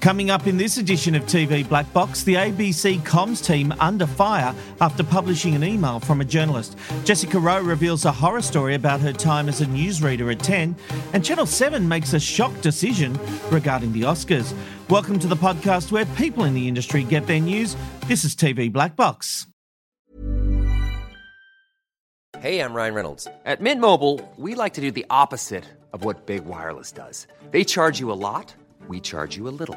Coming up in this edition of TV Black Box, the ABC comms team under fire after publishing an email from a journalist. Jessica Rowe reveals a horror story about her time as a newsreader at 10, and Channel 7 makes a shock decision regarding the Oscars. Welcome to the podcast where people in the industry get their news. This is TV Black Box. Hey, I'm Ryan Reynolds. At Mint Mobile, we like to do the opposite of what Big Wireless does. They charge you a lot, we charge you a little.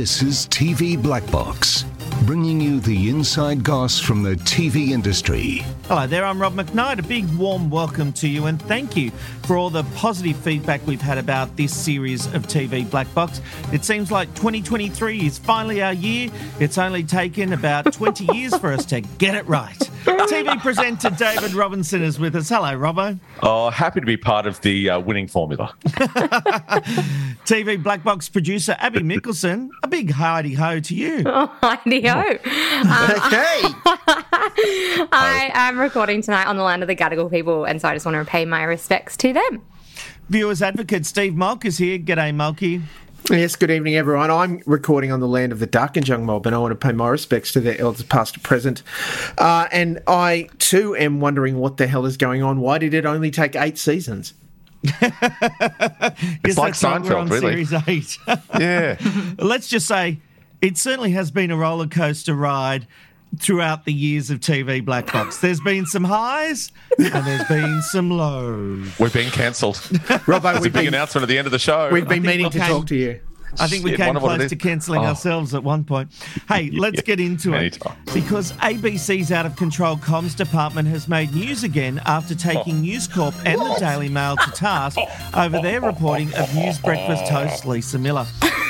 This is TV Black Box, bringing you the inside goss from the TV industry. Hello there, I'm Rob McKnight. A big warm welcome to you and thank you for all the positive feedback we've had about this series of TV Black Box. It seems like 2023 is finally our year. It's only taken about 20 years for us to get it right. TV presenter David Robinson is with us. Hello, Robbo. Oh, happy to be part of the uh, winning formula. TV Black Box producer Abby Mickelson. A big hidey ho to you. Oh, Heidi ho. Um, I am recording tonight on the land of the Gadigal people, and so I just want to pay my respects to them. Viewers advocate Steve Molk is here. G'day, Molky. Yes, good evening, everyone. I'm recording on the land of the Darkinjung Mob, and I want to pay my respects to their elders, past and present. Uh, and I, too, am wondering what the hell is going on. Why did it only take eight seasons? it's like that's Seinfeld, on really. Series 8. Yeah. Let's just say it certainly has been a roller coaster ride throughout the years of TV Black Box. There's been some highs and there's been some lows. We've been cancelled. Robbo, There's a we've big been, announcement at the end of the show. we've been meaning we to came- talk to you. I think we Shit, came wonder what it close to cancelling Oh. ourselves at one point. Hey, let's get into it. anytime. Because ABC's out of control comms department has made news again after taking oh. News Corp and the Daily Mail to task over their reporting of News Breakfast host Lisa Miller.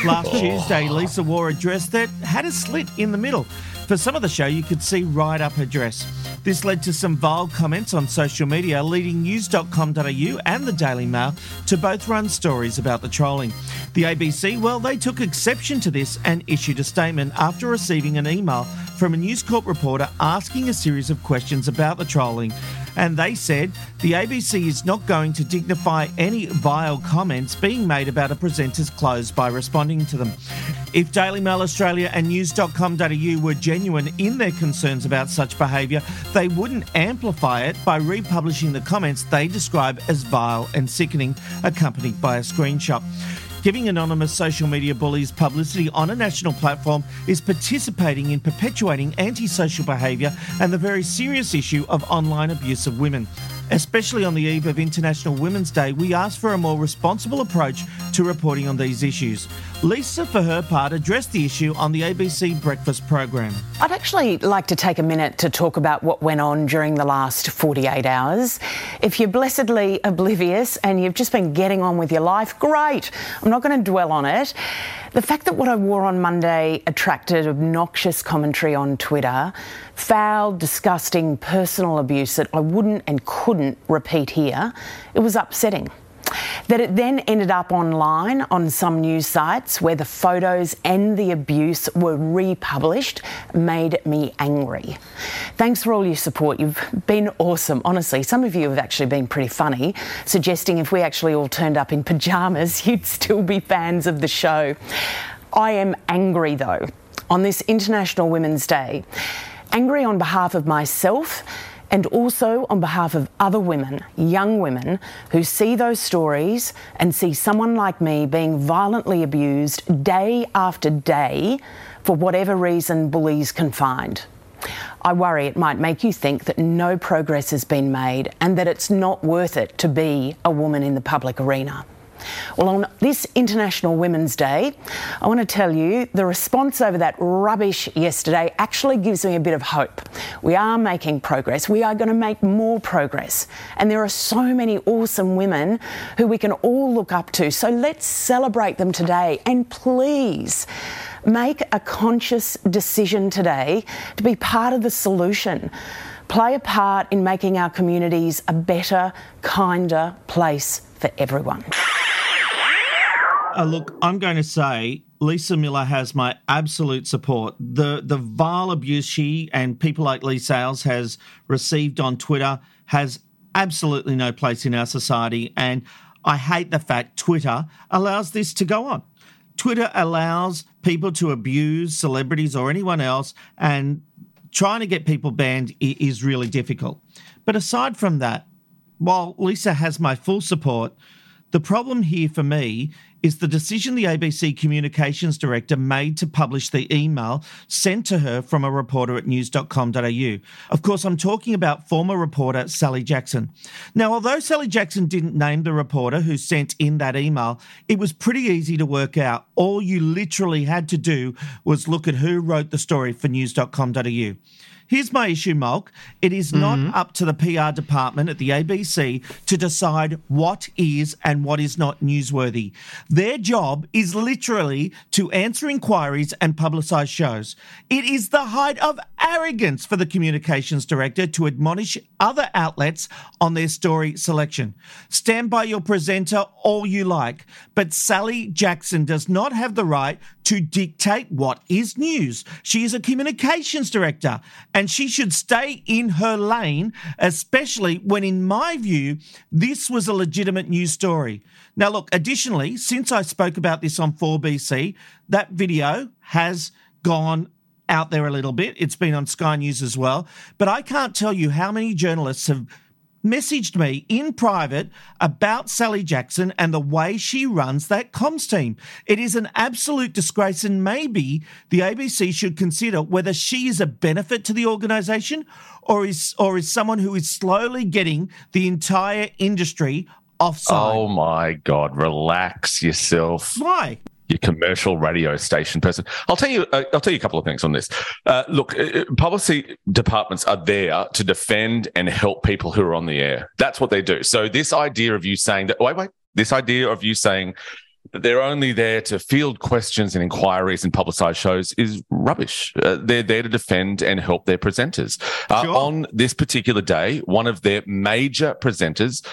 Last oh. Tuesday, Lisa wore a dress that had a slit in the middle. For some of the show, you could see right up her dress. This led to some vile comments on social media, leading news.com.au and the Daily Mail to both run stories about the trolling. The ABC, well, they took exception to this and issued a statement after receiving an email from a News Corp reporter asking a series of questions about the trolling. And they said the ABC is not going to dignify any vile comments being made about a presenter's clothes by responding to them. If Daily Mail Australia and news.com.au were genuine in their concerns about such behaviour, they wouldn't amplify it by republishing the comments they describe as vile and sickening, accompanied by a screenshot. Giving anonymous social media bullies publicity on a national platform is participating in perpetuating antisocial behaviour and the very serious issue of online abuse of women. Especially on the eve of International Women's Day, we ask for a more responsible approach to reporting on these issues. Lisa, for her part, addressed the issue on the ABC Breakfast program. I'd actually like to take a minute to talk about what went on during the last 48 hours. If you're blessedly oblivious and you've just been getting on with your life, great. I'm not going to dwell on it. The fact that what I wore on Monday attracted obnoxious commentary on Twitter, foul, disgusting personal abuse that I wouldn't and couldn't repeat here, it was upsetting. That it then ended up online on some news sites where the photos and the abuse were republished made me angry. Thanks for all your support. You've been awesome. Honestly, some of you have actually been pretty funny, suggesting if we actually all turned up in pajamas, you'd still be fans of the show. I am angry though on this International Women's Day. Angry on behalf of myself and also on behalf of other women, young women, who see those stories and see someone like me being violently abused day after day for whatever reason bullies can find. I worry it might make you think that no progress has been made and that it's not worth it to be a woman in the public arena. Well, on this International Women's Day, I want to tell you the response over that rubbish yesterday actually gives me a bit of hope. We are making progress. We are going to make more progress. And there are so many awesome women who we can all look up to. So let's celebrate them today. And please, make a conscious decision today to be part of the solution play a part in making our communities a better, kinder place for everyone. Uh, look, I'm going to say Lisa Miller has my absolute support. The the vile abuse she and people like Leigh Sales has received on Twitter has absolutely no place in our society, and I hate the fact Twitter allows this to go on. Twitter allows people to abuse celebrities or anyone else, and trying to get people banned is really difficult. But aside from that, while Lisa has my full support, the problem here for me is the decision the ABC communications director made to publish the email sent to her from a reporter at news.com.au. Of course, I'm talking about former reporter Sally Jackson. Now, although Sally Jackson didn't name the reporter who sent in that email, it was pretty easy to work out. All you literally had to do was look at who wrote the story for news.com.au. Here's my issue, Molk. It is not Mm-hmm. up to the PR department at the ABC to decide what is and what is not newsworthy. Their job is literally to answer inquiries and publicise shows. It is the height of arrogance for the communications director to admonish other outlets on their story selection. Stand by your presenter all you like, but Sally Jackson does not have the right to dictate what is news. She is a communications director and she should stay in her lane, especially when, in my view, this was a legitimate news story. Now, look, additionally, since I spoke about this on 4BC, that video has gone out there a little bit. It's been on Sky News as well. But I can't tell you how many journalists have messaged me in private about Sally Jackson and the way she runs that comms team. It is an absolute disgrace, and maybe the ABC should consider whether she is a benefit to the organisation or is or is someone who is slowly getting the entire industry offside. Oh my God, relax yourself. Why? Your commercial radio station person. I'll tell you. Uh, I'll tell you a couple of things on this. Uh, look, uh, policy departments are there to defend and help people who are on the air. That's what they do. So this idea of you saying that, wait, wait, this idea of you saying that they're only there to field questions and inquiries and publicize shows is rubbish. Uh, they're there to defend and help their presenters. Uh, Sure. On this particular day, one of their major presenters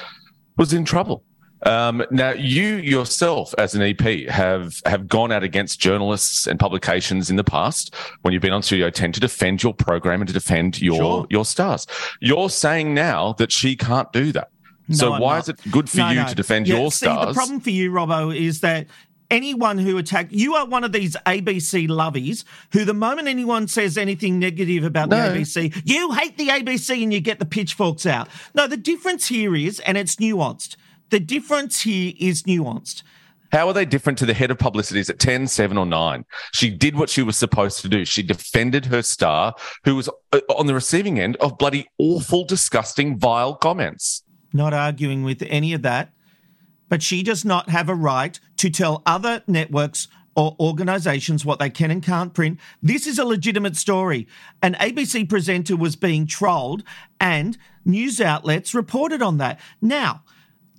was in trouble. Um, now, you yourself, as an EP, have have gone out against journalists and publications in the past when you've been on Studio 10 to defend your program and to defend your Sure. your stars. You're saying now that she can't do that. so I'm why not. is it good for No, you no. to defend Yeah, your see, stars? The problem for you, Robbo, is that anyone who attack you are one of these ABC lovies who the moment anyone says anything negative about No. the ABC, you hate the ABC and you get the pitchforks out. No, the difference here is, and it's nuanced. The difference here is nuanced. How are they different to the head of publicities at 10, 7, or 9? She did what she was supposed to do. She defended her star, who was uh, on the receiving end of bloody awful, disgusting, vile comments. Not arguing with any of that, but she does not have a right to tell other networks or organizations what they can and can't print. This is a legitimate story. An ABC presenter was being trolled, and news outlets reported on that. Now,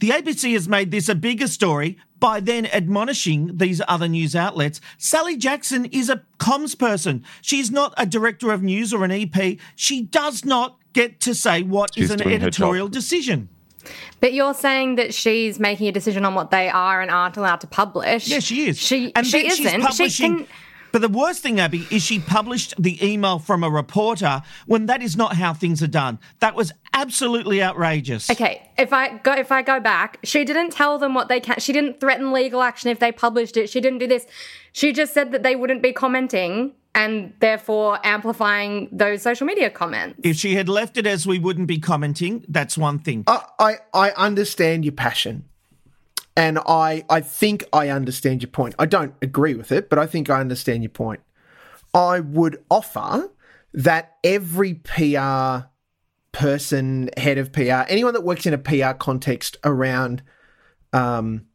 the ABC has made this a bigger story by then admonishing these other news outlets. Sally Jackson is a comms person. She's not a director of news or an EP. She does not get to say what is She's an editorial decision. But you're saying that she's making a decision on what they are and aren't allowed to publish. Yeah, she is. She and she isn't. publishing. She can. But the worst thing, Abby, is she published the email from a reporter when that is not how things are done. That was absolutely outrageous. Okay, if I go if I go back, she didn't tell them what they can. She didn't threaten legal action if they published it. She didn't do this. She just said that they wouldn't be commenting and therefore amplifying those social media comments. If she had left it as we wouldn't be commenting, that's one thing. I, I, I understand your passion. And I, I think I understand your point. I don't agree with it, but I think I understand your point. I would offer that every PR person, head of PR, anyone that works in a PR context around um,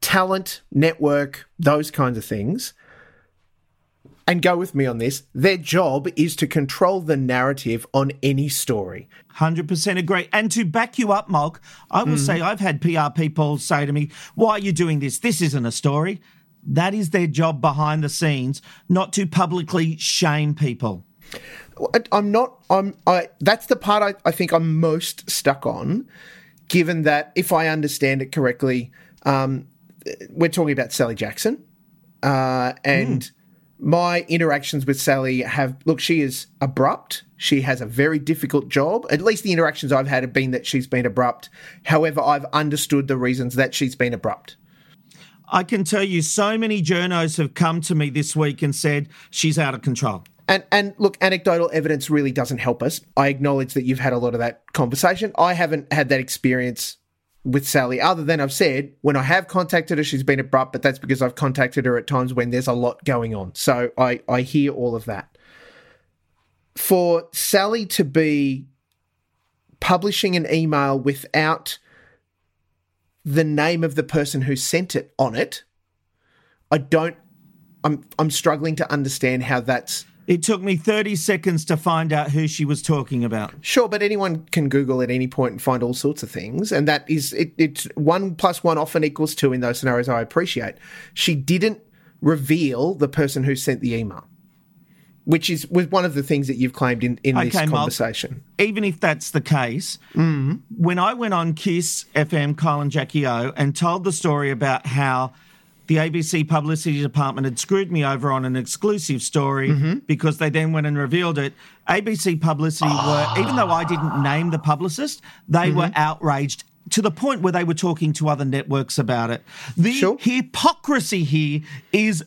talent, network, those kinds of things. And go with me on this. Their job is to control the narrative on any story. 100% agree. And to back you up, Molk, I will say I've had PR people say to me, Why are you doing this? This isn't a story. That is their job behind the scenes, not to publicly shame people. I'm not. I'm. I. That's the part I, I think I'm most stuck on, given that if I understand it correctly, um, we're talking about Sally Jackson, uh, and my interactions with Sally have look. She is abrupt. She has a very difficult job. At least the interactions I've had have been that she's been abrupt. However, I've understood the reasons that she's been abrupt. I can tell you so many journos have come to me this week and said she's out of control. And and look, anecdotal evidence really doesn't help us. I acknowledge that you've had a lot of that conversation. I haven't had that experience with Sally, other than I've said when I have contacted her, she's been abrupt, but that's because I've contacted her at times when there's a lot going on. So I, I hear all of that. For Sally to be publishing an email without the name of the person who sent it on it, I don't I'm I'm struggling to understand how that's It took me 30 seconds to find out who she was talking about. Sure, but anyone can Google at any point and find all sorts of things, and that is it, it's one plus one often equals two in those scenarios. I appreciate. She didn't reveal the person who sent the email, which is was one of the things that you've claimed in in this Okay, Mark. conversation. Even if that's the case, mm-hmm. when I went on KIIS FM, Kyle and Jackie O, and told the story about how the ABC publicity department had screwed me over on an exclusive story mm-hmm. because they then went and revealed it. ABC publicity ah. were, even though I didn't name the publicist, they were mm-hmm. outraged to the point where they were talking to other networks about it. The Sure. hypocrisy here is,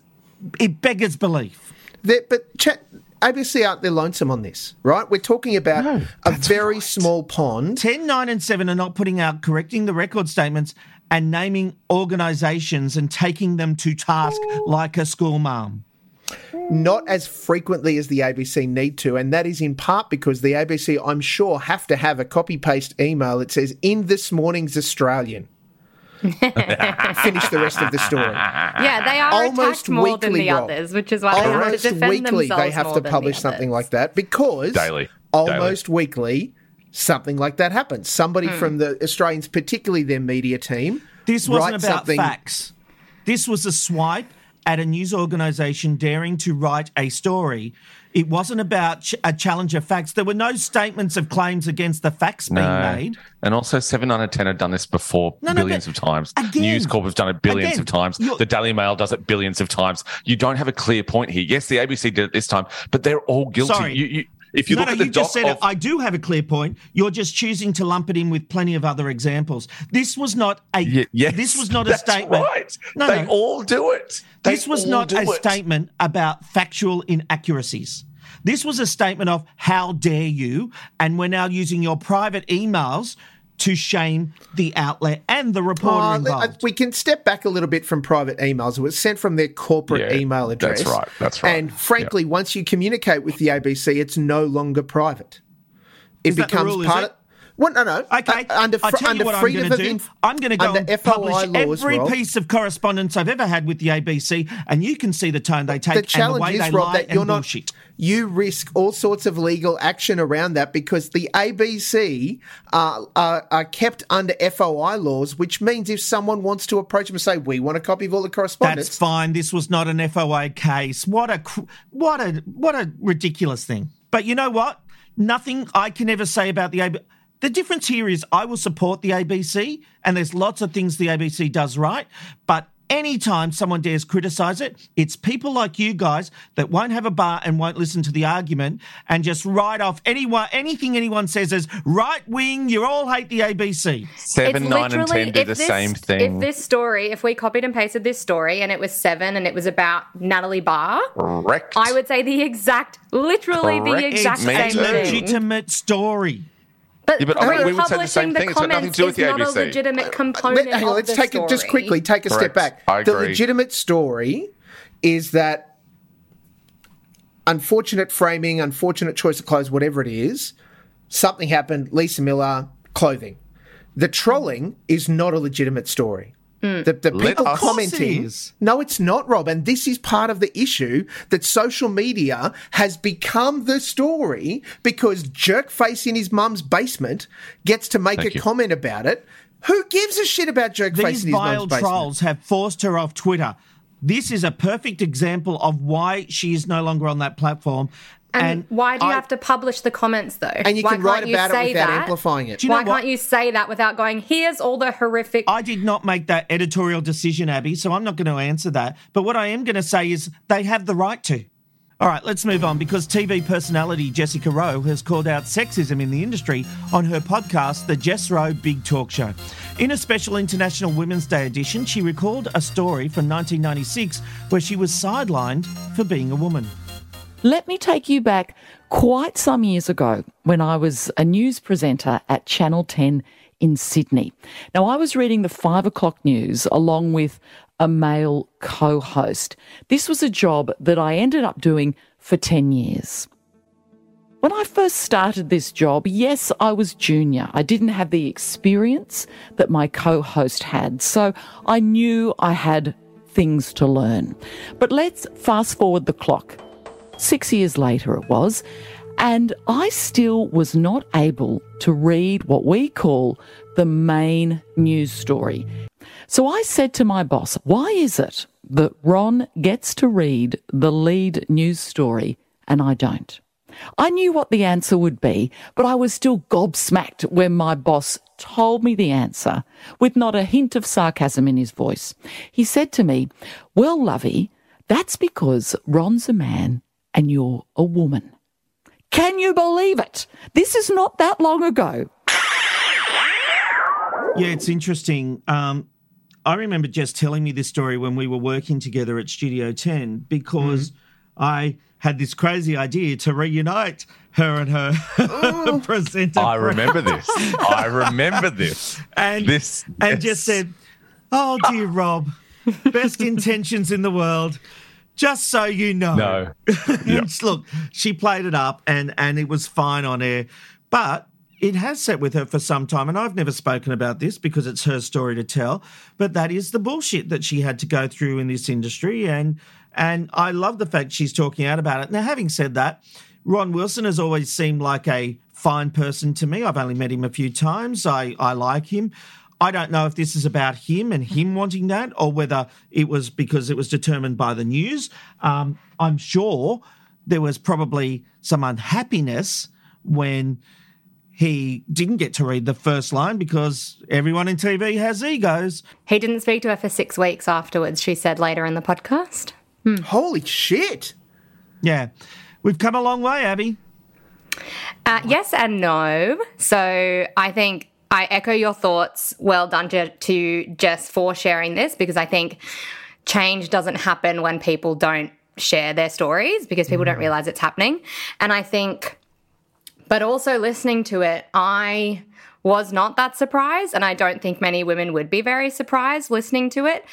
it beggars belief. There- but chat, ABC aren't they lonesome on this, right? We're talking about a very small pond. 10, 9, and 7 are not putting out correcting the record statements and naming organisations and taking them to task like a school mum. not as frequently as the ABC need to, and that is in part because the ABC, I'm sure, have to have a copy paste email that says in this morning's Australian. Finish the rest of the story. Yeah, they are Almost attacked more than weekly, the Rob. others, which is why they have to Almost defend weekly, themselves they have more to publish the something like that because Daily. almost weekly, something like that happens. Somebody Hmm. from the Australians, particularly their media team, This wasn't about something- facts. This was a swipe at a news organisation daring to write a story. It wasn't about ch- a challenge of facts. There were no statements of claims against the facts being No. made. And also, 7, 9, and 10 have done this before No, no, billions but of times. again- News Corp have done it billions again, of times. The Daily Mail does it billions of times. You don't have a clear point here. Yes, the ABC did it this time, but they're all guilty. Sorry. You, you, if you no, look no, at the you just said of. I do have a clear point. You're just choosing to lump it in with plenty of other examples. This was not a. Ye- yes, this was not a statement. Right. No, they no. all do it. They This was not a it. statement about factual inaccuracies. This was a statement of how dare you, and we're now using your private emails to shame the outlet and the reporter Oh, involved. we can step back a little bit from private emails. It was sent from their corporate Yeah, email address. that's right, that's right. And frankly, once you communicate with the ABC, it's no longer private. It Is that the becomes rule, is part it? of. Well, no, no. Okay, Uh, under I'll fr- tell under you what I'm freedom going of to do. inf- I'm going to go under and FOI publish laws, every Rob, piece of correspondence I've ever had with the ABC, and you can see the tone they take the and the way is, they Rob, lie that you're and not. bullshit. You risk all sorts of legal action around that because the ABC are, uh, are, uh, are kept under FOI laws, which means if someone wants to approach them and say, "We want a copy of all the correspondence," That's fine. This was not an FOA case. What a what a what a ridiculous thing. But you know what? Nothing I can ever say about the ABC. The difference here is I will support the ABC, and there's lots of things the ABC does right. But anytime someone dares criticise it, it's people like you guys that won't have a bar and won't listen to the argument and just write off anyone anything anyone says as right wing. You all hate the ABC. 7, 9, and 10 do the this- same thing. If this story, if we copied and pasted this story and it was seven and it was about Natalie Barr, Correct. I would say the exact, literally the exact Me same too. thing. Legitimate story. But, Yeah, but I- we would say the republishing same thing. It's got nothing comments to do with is the not a legitimate component Let- hang on, of let's the take it just quickly. Take a step back. I The agree. legitimate story is that unfortunate framing, unfortunate choice of clothes, whatever it is, something happened. Lisa Miller clothing. The trolling is not a legitimate story. Mm. The, the people us- it commenting. is. No, it's not, Rob. And this is part of the issue that social media has become the story because Jerkface in his mum's basement gets to make Thank a you. comment about it. Who gives a shit about Jerkface These in his vile mum's basement? These vile trolls have forced her off Twitter. This is a perfect example of why she is no longer on that platform. And, And, why do you I- have to publish the comments though? And you why can write can't about it say without that? amplifying it. Do you know Why what? can't you say that without going, here's all the horrific I did not make that editorial decision, Abby, so I'm not going to answer that. But what I am going to say is they have the right to. All right, let's move on because TV personality Jessica Rowe has called out sexism in the industry on her podcast, The Jess Rowe Big Talk Show. In a special International Women's Day edition, she recalled a story from 1996 where she was sidelined for being a woman. Let me take you back quite some years ago when I was a news presenter at Channel 10 in Sydney. Now, I was reading the five o'clock news along with a male co host. This was a job that I ended up doing for 10 years. When I first started this job, yes, I was junior. I didn't have the experience that my co host had, so I knew I had things to learn. But let's fast forward the clock. Six years later, it was, and I still was not able to read what we call the main news story. So I said to my boss, Why is it that Ron gets to read the lead news story and I don't? I knew what the answer would be, but I was still gobsmacked when my boss told me the answer with not a hint of sarcasm in his voice. He said to me, Well, Lovey, that's because Ron's a man and you're a woman. Can you believe it? This is not that long ago. Yeah, it's interesting. Um, I remember Jess telling me this story when we were working together at Studio 10 because I had this crazy idea to reunite her and her presenter. I remember this. I remember this. and this and yes. just said, "Oh dear Rob, best intentions in the world." Just so you know, No. And look, she played it up, and and it was fine on air, but. It has sat with her for some time, and I've never spoken about this because it's her story to tell. But that is the bullshit that she had to go through in this industry, and and I love the fact she's talking out about it. Now, having said that, Ron Wilson has always seemed like a fine person to me. I've only met him a few times. I, I like him. I don't know if this is about him and him wanting that or whether it was because it was determined by the news. Um, I'm sure there was probably some unhappiness when he didn't get to read the first line because everyone in TV has egos. He didn't speak to her for six weeks afterwards, she said later in the podcast. Holy shit. Yeah. We've come a long way, Abby. Uh, yes and no. So I think I echo your thoughts. Well done to, to Jess for sharing this because I think change doesn't happen when people don't share their stories because people don't mm. realize it's happening. And I think, but also listening to it, I was not that surprised. And I don't think many women would be very surprised listening to it.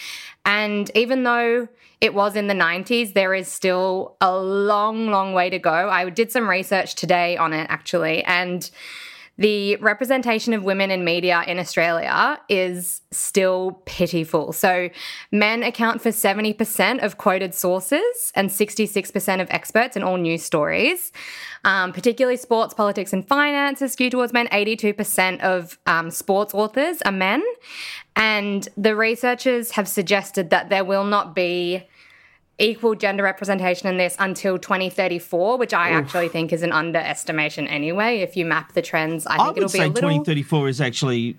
And even though it was in the 90s, there is still a long, long way to go. I did some research today on it actually. And the representation of women in media in Australia is still pitiful. So, men account for 70% of quoted sources and 66% of experts in all news stories. Um, particularly sports, politics, and finance is skewed towards men. 82% of um, sports authors are men. And the researchers have suggested that there will not be equal gender representation in this until 2034, which I actually think is an underestimation anyway. If you map the trends, I I, think it'll be a little. 2034 is actually,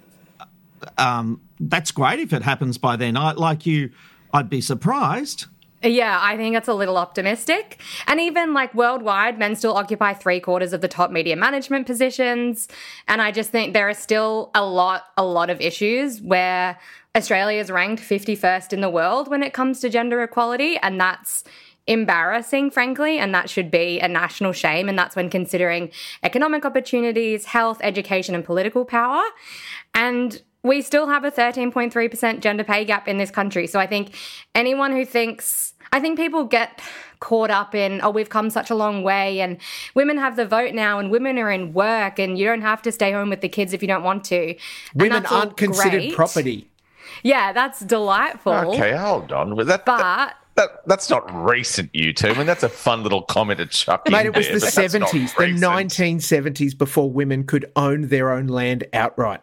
um, that's great if it happens by then. I, like you, I'd be surprised. Yeah, I think it's a little optimistic. And even like worldwide, men still occupy three quarters of the top media management positions. And I just think there are still a lot, a lot of issues where Australia is ranked 51st in the world when it comes to gender equality. And that's embarrassing, frankly. And that should be a national shame. And that's when considering economic opportunities, health, education, and political power. And we still have a 13.3% gender pay gap in this country. So I think anyone who thinks, I think people get caught up in, oh, we've come such a long way and women have the vote now and women are in work and you don't have to stay home with the kids if you don't want to. Women aren't considered great. property. Yeah, that's delightful. Okay, hold on. Well, That, But that, that's not recent, you two. I mean, that's a fun little comment to chuck Mate, in it was there, the but 70s, the recent. 1970s before women could own their own land outright.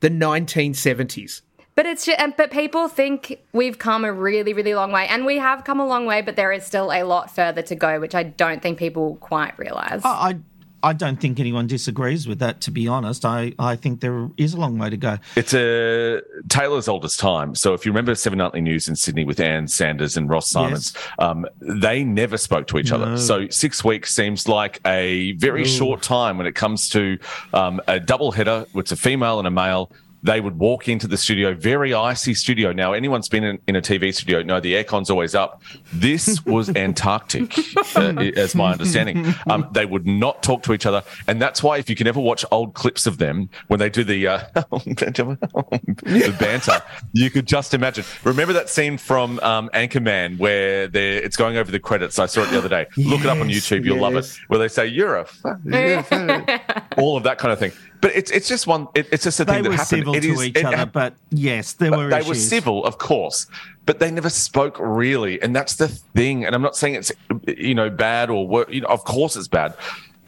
The 1970s. But it's ju- and but people think we've come a really really long way, and we have come a long way, but there is still a lot further to go, which I don't think people quite realize. I, I I don't think anyone disagrees with that. To be honest, I I think there is a long way to go. It's a Taylor's oldest time. So if you remember Seven Nightly News in Sydney with Ann Sanders and Ross Symonds, um, they never spoke to each No. other. So six weeks seems like a very Ooh. short time when it comes to um, a double header. It's a female and a male. They would walk into the studio, very icy studio. Now, anyone's been in, in a TV studio, know the aircon's always up. This was Antarctic, uh, as my understanding. Um, they would not talk to each other, and that's why if you can ever watch old clips of them when they do the uh, the banter, you could just imagine. Remember that scene from um, Anchorman where they're, it's going over the credits? I saw it the other day. Look it up on YouTube; you'll love it. Where they say "You're a," fuck, you're a all of that kind of thing. But it's it's just one. It, it's just a They thing that were happened. civil It to is- each other, but yes, there but were they issues. were civil, of course, but they never spoke really, and that's the thing. And I'm not saying it's you know bad or you know, of course it's bad,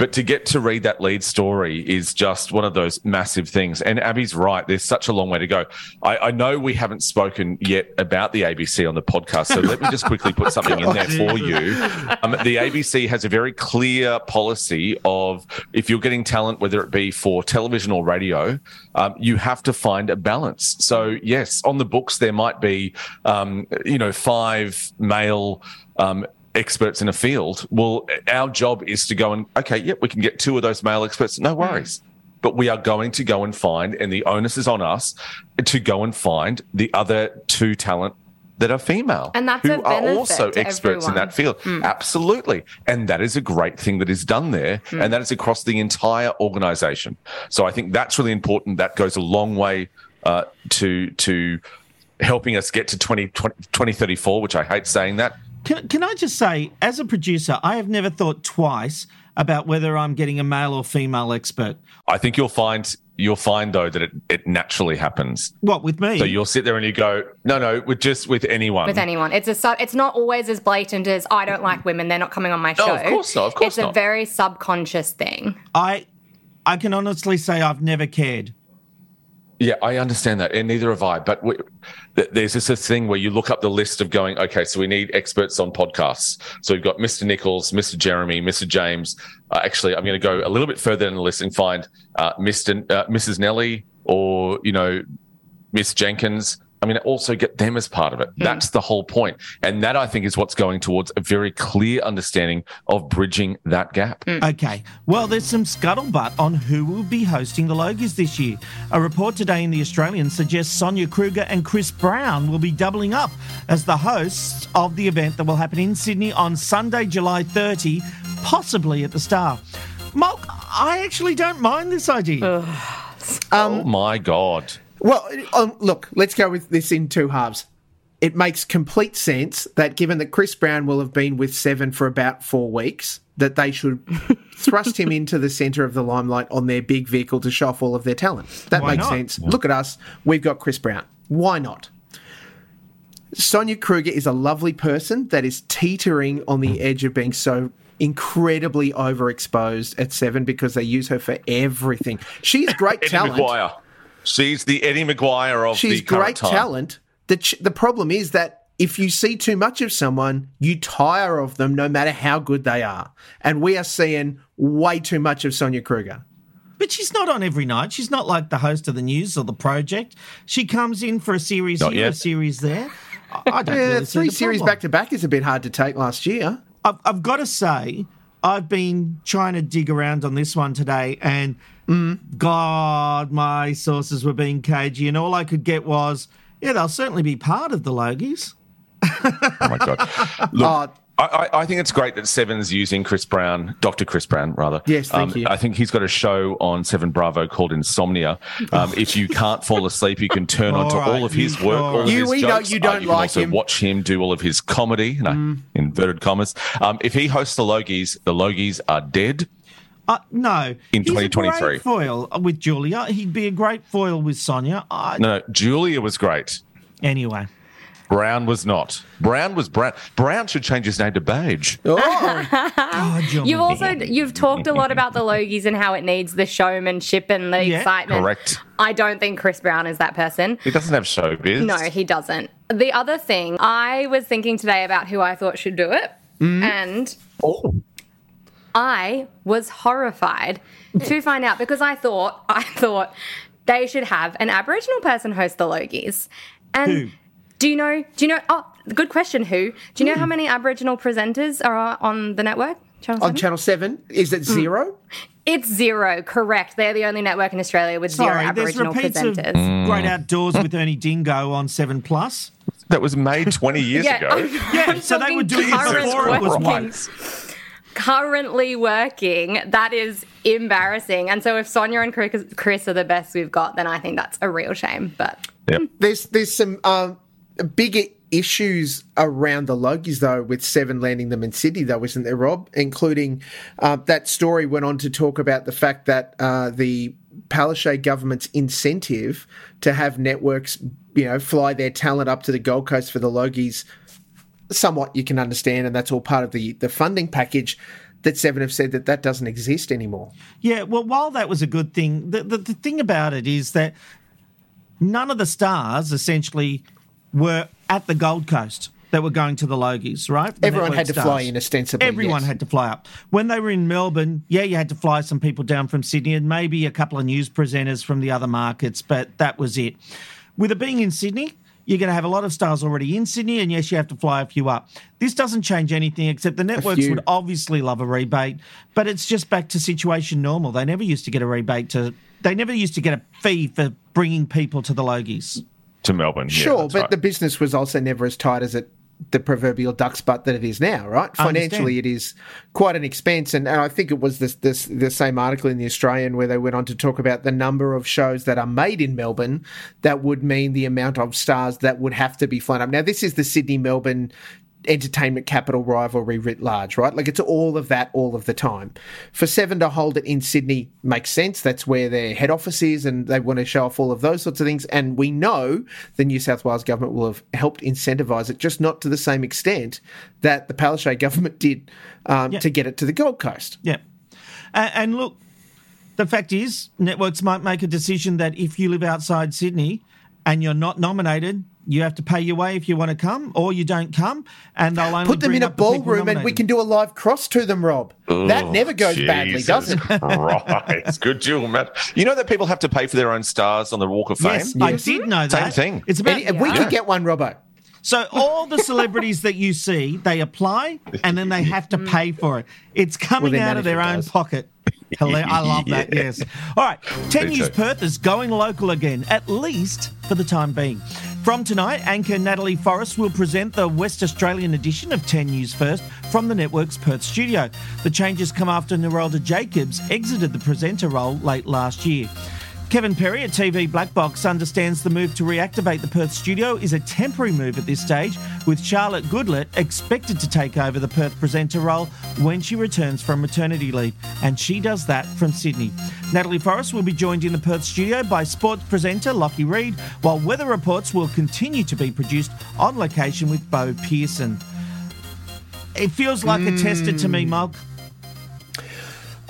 but to get to read that lead story is just one of those massive things. And Abby's right. There's such a long way to go. I, I know we haven't spoken yet about the ABC on the podcast, so let me just quickly put something in there for you. Um, the ABC has a very clear policy of if you're getting talent, whether it be for television or radio, um, you have to find a balance. So yes, on the books there might be, um, you know, five male. Um, experts in a field well our job is to go and okay yep we can get two of those male experts. No worries. But we are going to go and find and the onus is on us to go and find the other two talent that are female And that's who are also experts in that field. Mm. absolutely. And that is a great thing that is done there Mm. and that is across the entire organization. So i think that's really important. That goes a long way uh, to to helping us get to 20, 20 2034 which i hate saying that Can, can I just say, as a producer, I have never thought twice about whether I'm getting a male or female expert. I think you'll find you'll find though that it, it naturally happens. What with me? So you'll sit there and you go, no, no, with just with anyone. with anyone. It's a sub, it's not always as blatant as I don't like women, they're not coming on my No, show. of course not, of course It's a very subconscious thing. I I can honestly say I've never cared. Yeah, I understand that, and neither have I. But we, th- there's just this thing where you look up the list of going, okay, so we need experts on podcasts. So we've got Mr. Nichols, Mr. Jeremy, Mr. James. Uh, actually, I'm going to go a little bit further in the list and find uh, Mr. Uh, Mrs. Nelly or you know Miss Jenkins. I mean, also get them as part of it. Hmm. That's the whole point. And that I think is what's going towards a very clear understanding of bridging that gap. Hmm. Okay. Well, there's some scuttlebutt on who will be hosting the Logies this year. A report today in The Australian suggests Sonia Kruger and Chris Brown will be doubling up as the hosts of the event that will happen in Sydney on Sunday, July 30, possibly at the Star. Molk, I actually don't mind this idea. oh um, my God. Well, um, look, let's go with this in two halves. It makes complete sense that given that Chris Brown will have been with Seven for about four weeks, that they should thrust him into the centre of the limelight on their big vehicle to show off all of their talent. That Why makes not? sense. Look at us. We've got Chris Brown. Why not? Sonia Kruger is a lovely person that is teetering on the edge of being so incredibly overexposed at Seven because they use her for everything. She's great Eddie talent. McGuire. She's the Eddie McGuire of She's the current great time. talent. The ch- the problem is that if you see too much of someone, you tire of them no matter how good they are. And we are seeing way too much of Sonia Kruger. But she's not on every night. She's not like the host of the news or the project. She comes in for a series Not here, a series there. I I don't Yeah, really three the series back to back is a bit hard to take last year. I've, I've got to say, I've been trying to dig around on this one today, and God, my sources were being cagey, and all I could get was, yeah, they'll certainly be part of the Logies. Oh my god! Look, Uh, I, I, think it's great that Seven's using Chris Brown, Dr. Chris Brown, rather. Um, Yes, thank you. I think he's got a show on Seven Bravo called Insomnia. Um, if you can't fall asleep, you can turn on to All right, all of his work, all. You- his we know you don't you can like also him. watch him do all of his comedy, no, Mm. inverted commas. Um, if he hosts the Logies, the Logies are dead. Uh, no. In 2023. foil with Julia. He'd be a great foil with Sonia. I, no, Julia was great. Anyway. Brown was not. Brown was Brown. Brown should change his name to Beige. Oh. oh, John. You've also you've talked a lot about the Logies and how it needs the showmanship and the Yeah. excitement. Correct. I don't think Chris Brown is that person. He doesn't have showbiz. No, he doesn't. The other thing, I was thinking today about who I thought should do it, mm. and Oh. I was horrified to find out because I thought I thought they should have an Aboriginal person host the Logies. And Who? Do you know? Do you know? Oh, good question. Who? Do you know how many Aboriginal presenters are on the network? Channel On Channel 7, is it zero? It's zero, correct. They're the only network in Australia with zero Sorry, there's Aboriginal repeats of presenters. Great Outdoors with Ernie Dingo on 7 Plus. That was made 20 years Yeah, ago. I'm- Yeah, I'm so they were doing it before it was working. woke. Currently working, that is embarrassing. And so if Sonia and Chris Chris are the best we've got, then I think that's a real shame. But Yep. There's there's some um, bigger issues around the Logies though, with Seven landing them in Sydney though, isn't there, Rob? Including uh, that story went on to talk about the fact that uh, the Palaszczuk government's incentive to have networks, you know, fly their talent up to the Gold Coast for the Logies, somewhat you can understand, and that's all part of the the funding package. That Seven have said that that doesn't exist anymore. Yeah, well, while that was a good thing, the, the, the thing about it is that none of the stars essentially were at the Gold Coast that were going to the Logies, right? The Everyone had to stars. fly in ostensibly. Everyone yes. had to fly up. When they were in Melbourne, yeah, you had to fly some people down from Sydney and maybe a couple of news presenters from the other markets, but that was it. With it being in Sydney, you're going to have a lot of stars already in Sydney, and yes, you have to fly a few up. This doesn't change anything except the networks would obviously love a rebate, but it's just back to situation normal. They never used to get a rebate to. They never used to get a fee for bringing people to the Logies. To Melbourne. Sure, that's but right. the business was also never as tight as it the proverbial duck's butt that it is now, right? Financially, it is quite an expense, and, and I think it was this, this the same article in the Australian where they went on to talk about the number of shows that are made in Melbourne that would mean the amount of stars that would have to be flown up. Now, this is the Sydney Melbourne entertainment capital rivalry writ large, right? Like it's all of that all of the time. For Seven to hold it in Sydney makes sense. That's where their head office is and they want to show off all of those sorts of things. And we know the New South Wales government will have helped incentivise it, just not to the same extent that the Palaszczuk government did um, Yeah. to get it to the Gold Coast. Yeah. And, and look, the fact is, networks might make a decision that if you live outside Sydney and you're not nominated, you have to pay your way if you want to come, or you don't come, and they'll only Put them bring in a up the ballroom and we can do a live cross to them, Rob. that Oh, never goes badly, Jesus does it? Christ. Good deal, Matt. You know that people have to pay for their own stars on the Walk of Fame? Yes, I did know that. Same thing. It's about And we could get one, Robbo. so all the celebrities that you see, they apply and then they have to mm. pay for it. It's coming their out of their manager own does. pocket. Hila- I love that. Yes. All right. Ten Me News. Perth is going local again, at least for the time being. From tonight, anchor Natalie Forrest will present the West Australian edition of 10 News First from the network's Perth studio. The changes come after Narelda Jacobs exited the presenter role late last year. Kevin Perry at TV Black Box understands the move to reactivate the Perth studio is a temporary move at this stage, with Charlotte Goodlett expected to take over the Perth presenter role when she returns from maternity leave, and she does that from Sydney. Natalie Forrest will be joined in the Perth studio by sports presenter Lockie Reed, while weather reports will continue to be produced on location with Bo Pearson. It feels like a tester to me, hmm. Mug.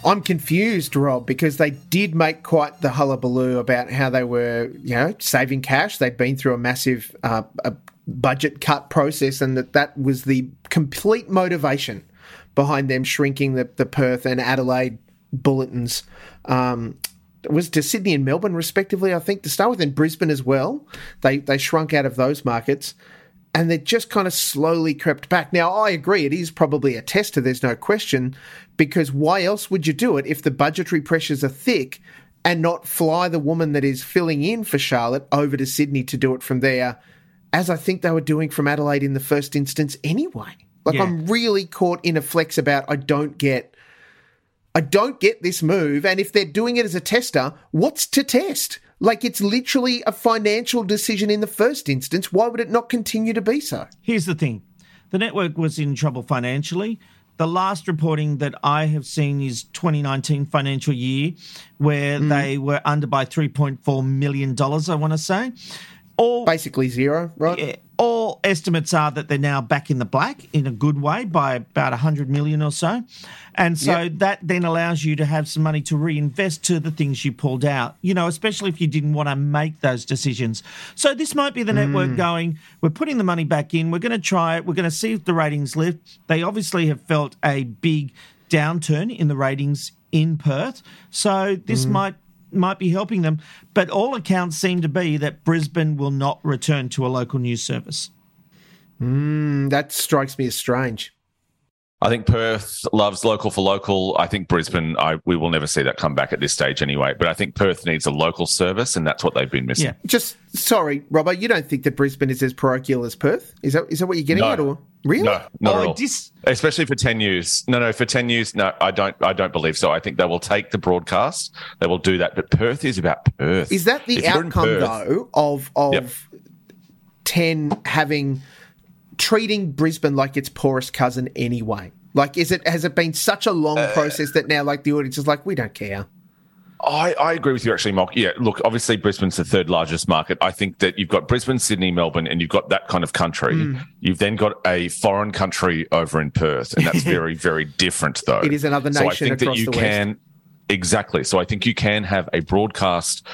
I'm confused, Rob, because they did make quite the hullabaloo about how they were, you know, saving cash. They'd been through a massive uh, a budget cut process, and that that was the complete motivation behind them shrinking the, the Perth and Adelaide bulletins. Um, was to Sydney and Melbourne, respectively, I think, to start with, and Brisbane as well. They they shrunk out of those markets and they just kind of slowly crept back. Now, I agree, it is probably a tester, there's no question, because why else would you do it if the budgetary pressures are thick and not fly the woman that is filling in for Charlotte over to Sydney to do it from there, as I think they were doing from Adelaide in the first instance anyway? Like, Yeah. I'm really caught in a flex about I don't get. I don't get this move. And if they're doing it as a tester, what's to test? Like it's literally a financial decision in the first instance. Why would it not continue to be so? Here's the thing the network was in trouble financially. The last reporting that I have seen is 2019 financial year, where Mm. they were under by 3.4 million dollars. I want to say. All Basically zero, right? yeah, all estimates are that they're now back in the black in a good way by about 100 million or so. And so Yep. that then allows you to have some money to reinvest to the things you pulled out, you know, especially if you didn't want to make those decisions. So this might be the network mm. going, we're putting the money back in, we're going to try it, we're going to see if the ratings lift. They obviously have felt a big downturn in the ratings in Perth. So this mm. might might be helping them, but all accounts seem to be that Brisbane will not return to a local news service. Mm, that strikes me as strange. I think Perth loves local for local. I think Brisbane, I we will never see that come back at this stage anyway. But I think Perth needs a local service, and that's what they've been missing. Yeah. Just sorry, Robert. You don't think that Brisbane is as parochial as Perth? Is that is that what you're getting No. at, or really? No, not Oh, at all. dis- Especially for ten news. No, no, for ten news. No, I don't. I don't believe so. I think they will take the broadcast. They will do that. But Perth is about Perth. Is that the If outcome Perth- though of of Yep. ten having treating Brisbane like its poorest cousin anyway? Like, is it has it been such a long Uh, process that now like the audience is like, we don't care. I, I agree with you actually, Mark. Yeah, look, obviously Brisbane's the third largest market. I think that you've got Brisbane, Sydney, Melbourne, and you've got that kind of country. Mm. You've then got a foreign country over in Perth, and that's very, very different though. It is another nation. So I think that you the West. can exactly. So I think you can have a broadcast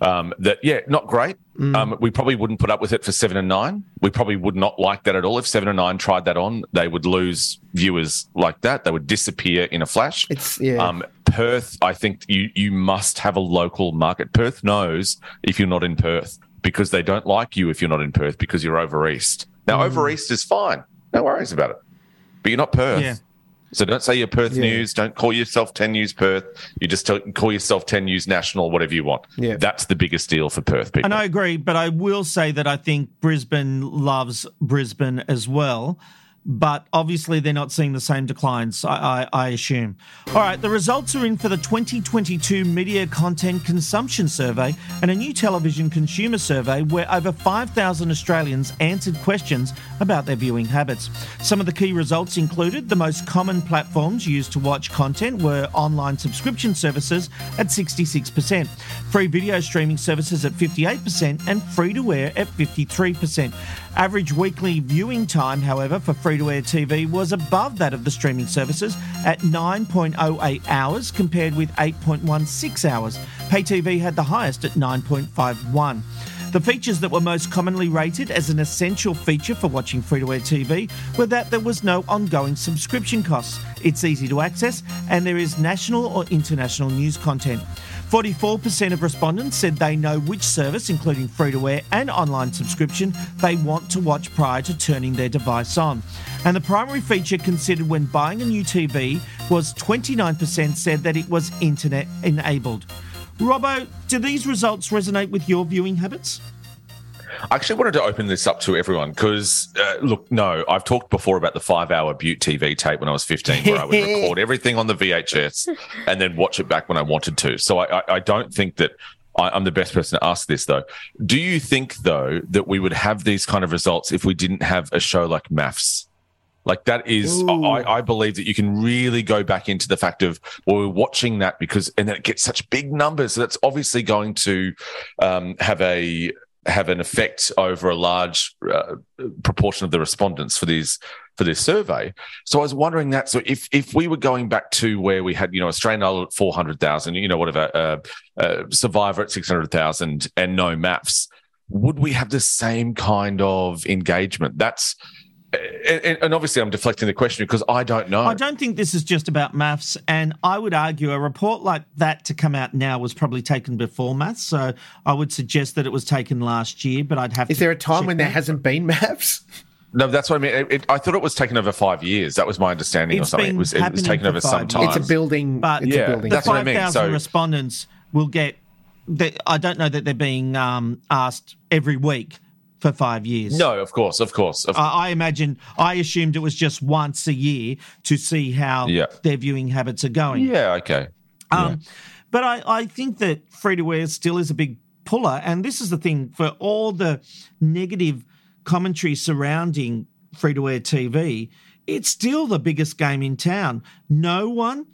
um, that, yeah, not great. Mm. Um, we probably wouldn't put up with it for seven and nine. We probably would not like that at all. If seven and nine tried that on, they would lose viewers like that. They would disappear in a flash. It's yeah. Um, Perth, I think you you must have a local market. Perth knows if you're not in Perth because they don't like you if you're not in Perth because you're over east. Now over east is fine, no worries about it, but you're not Perth. Yeah. So don't say you're Perth Yeah. News. Don't call yourself Ten News Perth. You just tell, call yourself Ten News National, whatever you want. Yeah. that's the biggest deal for Perth people. And I agree, but I will say that I think Brisbane loves Brisbane as well. But obviously, they're not seeing the same declines, I, I, I assume. All right, the results are in for the 2022 Media Content Consumption Survey and a new television consumer survey where over 5,000 Australians answered questions about their viewing habits. Some of the key results included the most common platforms used to watch content were online subscription services at 66%, free video streaming services at 58%, and free to air at 53%. Average weekly viewing time, however, for free to air TV was above that of the streaming services at 9.08 hours compared with 8.16 hours. Pay TV had the highest at 9.51. The features that were most commonly rated as an essential feature for watching free to air TV were that there was no ongoing subscription costs, it's easy to access, and there is national or international news content. 44% of respondents said they know which service, including free to air and online subscription, they want to watch prior to turning their device on. And the primary feature considered when buying a new TV was 29% said that it was internet enabled. Robbo, do these results resonate with your viewing habits? I actually wanted to open this up to everyone because, uh, look, no, I've talked before about the five hour Butte TV tape when I was 15, where I would record everything on the VHS and then watch it back when I wanted to. So I, I, I don't think that I, I'm the best person to ask this, though. Do you think, though, that we would have these kind of results if we didn't have a show like MAFS? Like that is, I, I believe that you can really go back into the fact of well, we're watching that because, and then it gets such big numbers. So that's obviously going to um, have a have an effect over a large uh, proportion of the respondents for these for this survey. So I was wondering that. So if if we were going back to where we had, you know, Australian Idol at four hundred thousand, you know, whatever, uh, uh, Survivor at six hundred thousand, and no MAFS, would we have the same kind of engagement? That's and, and obviously, I'm deflecting the question because I don't know. I don't think this is just about MAFS, and I would argue a report like that to come out now was probably taken before MAFS. So I would suggest that it was taken last year, but I'd have. Is to there a time check when there that. hasn't been MAFS? No, that's what I mean. It, it, I thought it was taken over five years. That was my understanding or It's something. been It was, it was happening taken for over some five time. It's a building. But it's Yeah, a building. the that's what I five mean. thousand So- respondents will get. They, I don't know that they're being um, asked every week for five years. No, of course, of course. Of, I, I imagine. I assumed it was just once a year to see how Yeah. their viewing habits are going. yeah, okay. Um, But I, I think that free to wear still is a big puller. And this is the thing for all the negative commentary surrounding free to air TV, it's still the biggest game in town. No one,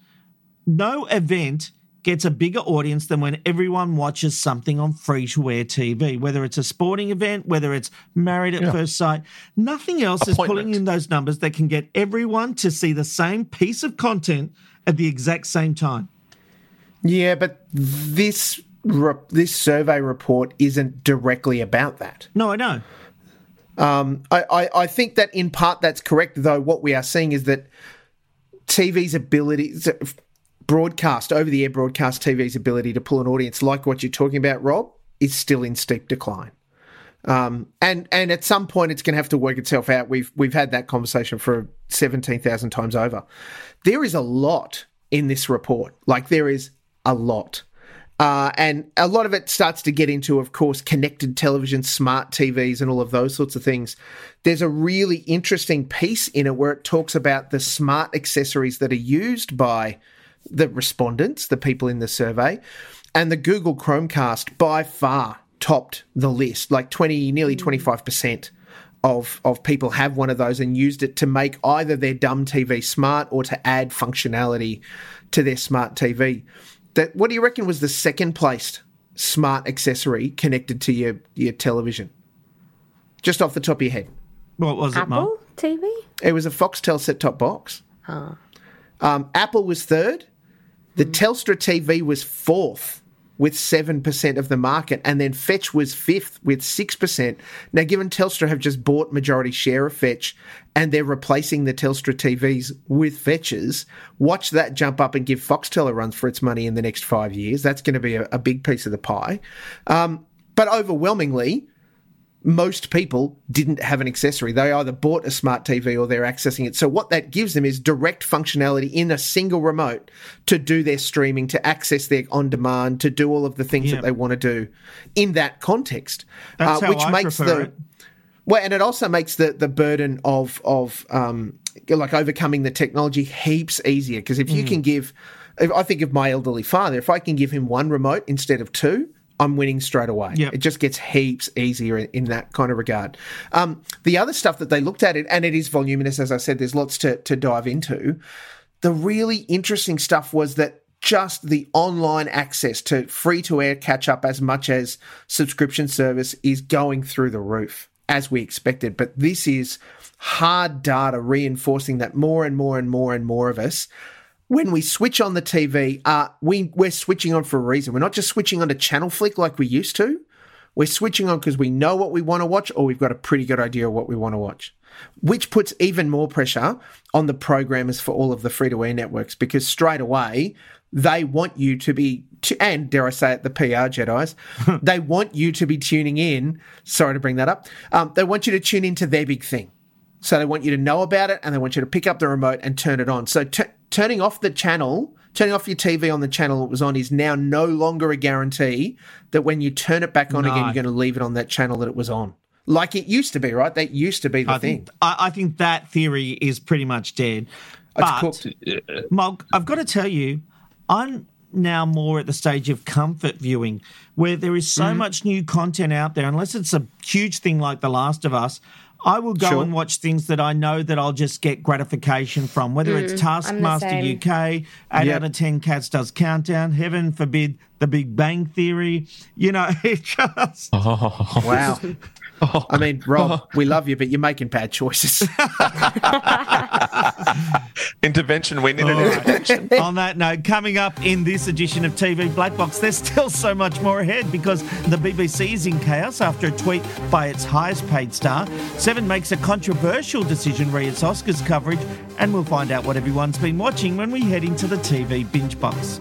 no event gets a bigger audience than when everyone watches something on free to air TV, whether it's a sporting event, whether it's married at Yeah. first sight. Nothing else is pulling in those numbers that can get everyone to see the same piece of content at the exact same time. Yeah, but this re- this survey report isn't directly about that. No, I know. Um, I, I, I think that in part that's correct, though. What we are seeing is that TV's ability, broadcast, over the air broadcast TV's ability to pull an audience like what you're talking about, Rob, is still in steep decline. Um, and and at some point it's going to have to work itself out. We've we've had that conversation for seventeen thousand times over. There is a lot in this report. Like there is a lot. Uh, and a lot of it starts to get into, of course, connected television, smart TVs, and all of those sorts of things. There's a really interesting piece in it where it talks about the smart accessories that are used by the respondents, the people in the survey, and the Google Chromecast by far topped the list, like 20, nearly 25% of, of people have one of those and used it to make either their dumb TV smart or to add functionality to their smart TV. That what do you reckon was the second placed smart accessory connected to your, your television? Just off the top of your head. What was it, Mark? Apple TV? It was a Foxtel set top box. Oh. Um, Apple was third. The Telstra TV was fourth with 7% of the market. And then Fetch was fifth with 6%. Now, given Telstra have just bought majority share of Fetch and they're replacing the Telstra TVs with Fetches, watch that jump up and give Foxtel a run for its money in the next five years. That's going to be a, a big piece of the pie. Um, but overwhelmingly, most people didn't have an accessory. They either bought a smart TV or they're accessing it. So what that gives them is direct functionality in a single remote to do their streaming, to access their on demand, to do all of the things Yeah. that they want to do in that context. That's how which I makes the it. well, and it also makes the the burden of of um, like overcoming the technology heaps easier because if you Mm. can give, if I think of my elderly father, if I can give him one remote instead of two. I'm winning straight away. Yep. It just gets heaps easier in, in that kind of regard. Um, the other stuff that they looked at it, and it is voluminous, as I said, there's lots to, to dive into. The really interesting stuff was that just the online access to free to air catch up as much as subscription service is going through the roof as we expected. But this is hard data reinforcing that more and more and more and more of us. When we switch on the TV, uh, we, we're switching on for a reason. We're not just switching on to channel flick like we used to. We're switching on because we know what we want to watch or we've got a pretty good idea of what we want to watch, which puts even more pressure on the programmers for all of the free to air networks because straight away they want you to be, to, and dare I say it, the PR Jedi's, they want you to be tuning in. Sorry to bring that up. Um, they want you to tune into their big thing. So they want you to know about it and they want you to pick up the remote and turn it on. So t- turning off the channel, turning off your TV on the channel it was on is now no longer a guarantee that when you turn it back on No. again, you're going to leave it on that channel that it was on. Like it used to be, right? That used to be the I thing. think, I, I think that theory is pretty much dead. It's But, Molk, I've got to tell you, I'm now more at the stage of comfort viewing where there is so Mm-hmm. much new content out there, unless it's a huge thing like The Last of Us. I will go Sure. and watch things that I know that I'll just get gratification from, whether it's Taskmaster. UK, 8 Yep. out of 10 Cats Does Countdown, heaven forbid, The Big Bang Theory. You know, it just. Wow. Oh. I mean, Rob, oh. we love you, but you're making bad choices. Intervention. We need an intervention. On that note, coming up in this edition of TV Black Box, there's still so much more ahead because the BBC is in chaos after a tweet by its highest paid star. Seven makes a controversial decision re its Oscars coverage, and we'll find out what everyone's been watching when we head into the TV binge box.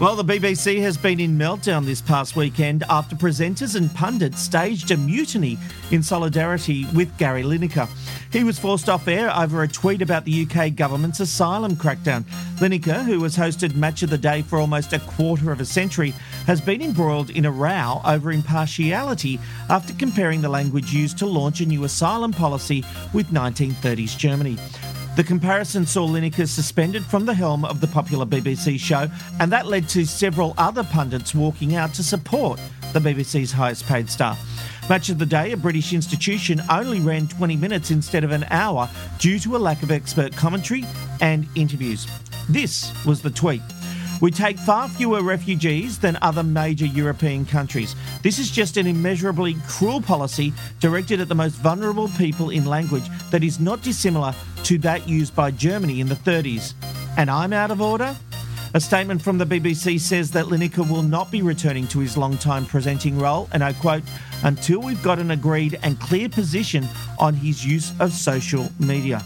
Well, the BBC has been in meltdown this past weekend after presenters and pundits staged a mutiny in solidarity with Gary Lineker. He was forced off air over a tweet about the UK government's asylum crackdown. Lineker, who has hosted Match of the Day for almost a quarter of a century, has been embroiled in a row over impartiality after comparing the language used to launch a new asylum policy with 1930s Germany. The comparison saw Lineker suspended from the helm of the popular BBC show, and that led to several other pundits walking out to support the BBC's highest paid star. Match of the Day, a British institution, only ran 20 minutes instead of an hour due to a lack of expert commentary and interviews. This was the tweet. We take far fewer refugees than other major European countries. This is just an immeasurably cruel policy directed at the most vulnerable people in language that is not dissimilar to that used by Germany in the 30s. And I'm out of order? A statement from the BBC says that Lineker will not be returning to his long-time presenting role, and I quote, until we've got an agreed and clear position on his use of social media.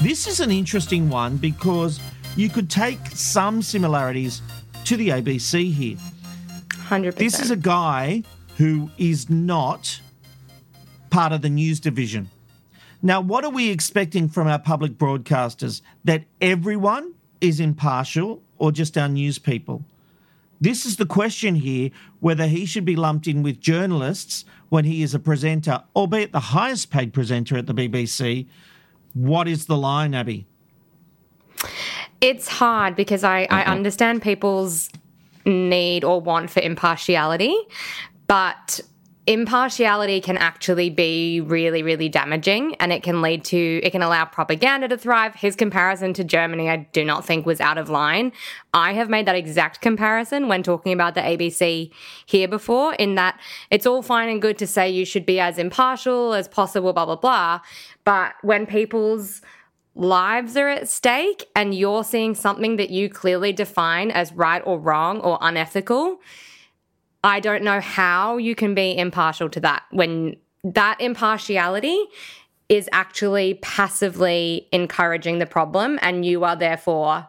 This is an interesting one because you could take some similarities to the ABC here. 100%. This is a guy who is not part of the news division. Now, what are we expecting from our public broadcasters? That everyone is impartial or just our news people? This is the question here whether he should be lumped in with journalists when he is a presenter, albeit the highest paid presenter at the BBC. What is the line, Abby? It's hard because I, I mm-hmm. understand people's need or want for impartiality, but impartiality can actually be really, really damaging and it can lead to, it can allow propaganda to thrive. His comparison to Germany, I do not think was out of line. I have made that exact comparison when talking about the ABC here before, in that it's all fine and good to say you should be as impartial as possible, blah, blah, blah. But when people's lives are at stake and you're seeing something that you clearly define as right or wrong or unethical, I don't know how you can be impartial to that when that impartiality is actually passively encouraging the problem and you are therefore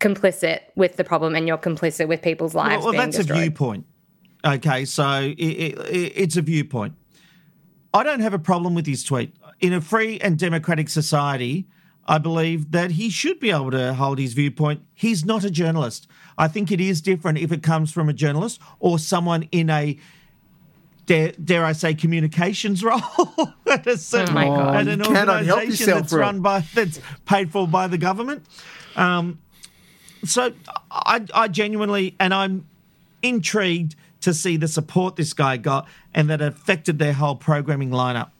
complicit with the problem and you're complicit with people's lives Well, well that's destroyed. a viewpoint. Okay, so it, it, it- it's a viewpoint. I don't have a problem with his tweet. In a free and democratic society, I believe that he should be able to hold his viewpoint. He's not a journalist. I think it is different if it comes from a journalist or someone in a dare, dare I say communications role at a certain Oh my God. at an You organisation that's run by that's paid for by the government. Um, so I, I genuinely, and I'm intrigued to see the support this guy got and that affected their whole programming lineup.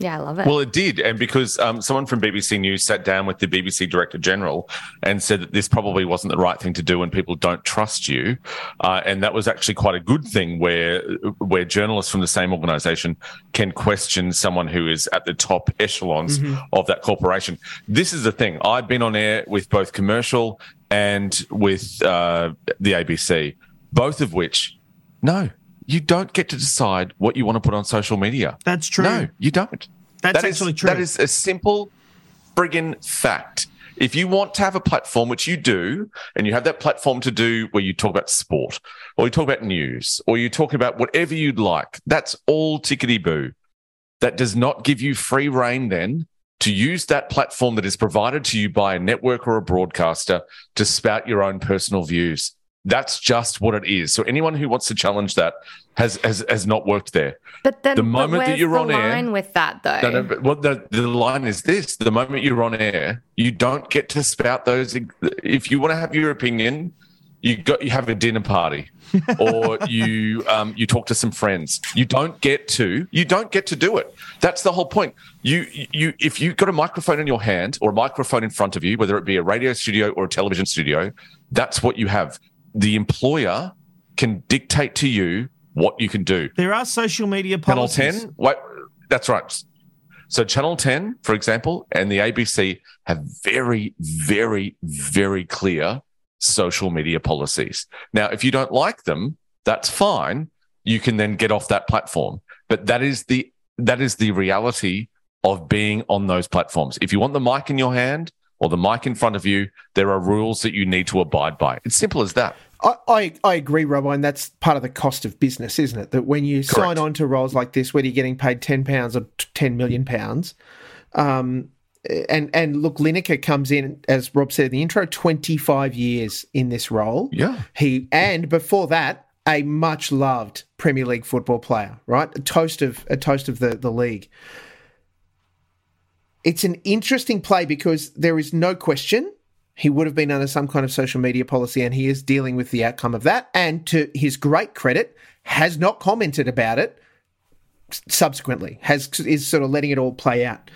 Yeah, I love it. Well, it did. And because um, someone from BBC News sat down with the BBC Director General and said that this probably wasn't the right thing to do when people don't trust you. Uh, and that was actually quite a good thing where, where journalists from the same organisation can question someone who is at the top echelons of that corporation. This is the thing. I've been on air with both commercial and with uh, the ABC, both of which, no, you don't get to decide what you want to put on social media. That's true. No, you don't. That's That is- actually true. That is a simple friggin' fact. If you want to have a platform, which you do, and you have that platform to do where you talk about sport, or you talk about news, or you talk about whatever you'd like, that's all tickety boo. That does not give you free reign then to use that platform that is provided to you by a network or a broadcaster to spout your own personal views. That's just what it is. So anyone who wants to challenge that has has, has not worked there. but then the moment that you're on air- line with that though? No, no, what the, the line is this the moment you're on air, you don't get to spout those. If you want to have your opinion, you got you have a dinner party or you um, you talk to some friends. You don't get to you don't get to do it. That's the whole point. You you if you've got a microphone in your hand or a microphone in front of you, whether it be a radio studio or a television studio, that's what you have. The employer can dictate to you what you can do. There are social media policies. Channel 10, wait, that's right. So Channel 10, for example, and the ABC have very, very, very clear social media policies. Now, if you don't like them, that's fine. You can then get off that platform. But that is the that is the reality of being on those platforms. If you want the mic in your hand, or the mic in front of you, there are rules that you need to abide by. It's simple as that. I, I, I agree, Robbo, and that's part of the cost of business, isn't it? That when you sign on to roles like this, whether you're getting paid ten pounds or ten million pounds, um, and and look, Lineker comes in as Rob said in the intro, twenty five years in this role. Yeah, he and before that, a much loved Premier League football player, right? A toast of a toast of the the league. It's an interesting play because there is no question he would have been under some kind of social media policy and he is dealing with the outcome of that. And to his great credit, has not commented about it subsequently, has is sort of letting it all play out.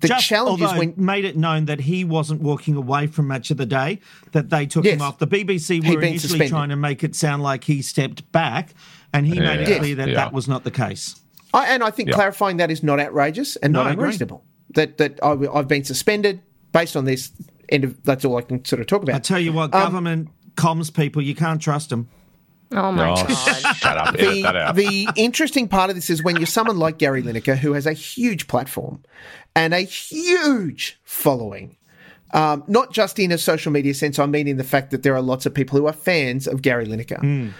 The Just, challenge is when made it known that he wasn't walking away from match of the day, that they took yes, him off. The BBC were initially suspended. trying to make it sound like he stepped back, and he yeah. made it yes. clear that yeah. that was not the case. I, and I think yeah. clarifying that is not outrageous and no, not unreasonable. That that I've been suspended based on this. End of that's all I can sort of talk about. I tell you what, um, government comms people, you can't trust them. Oh my oh, god! Shut up! The, the interesting part of this is when you're someone like Gary Lineker, who has a huge platform and a huge following. Um, not just in a social media sense, I mean in the fact that there are lots of people who are fans of Gary Lineker. Mm.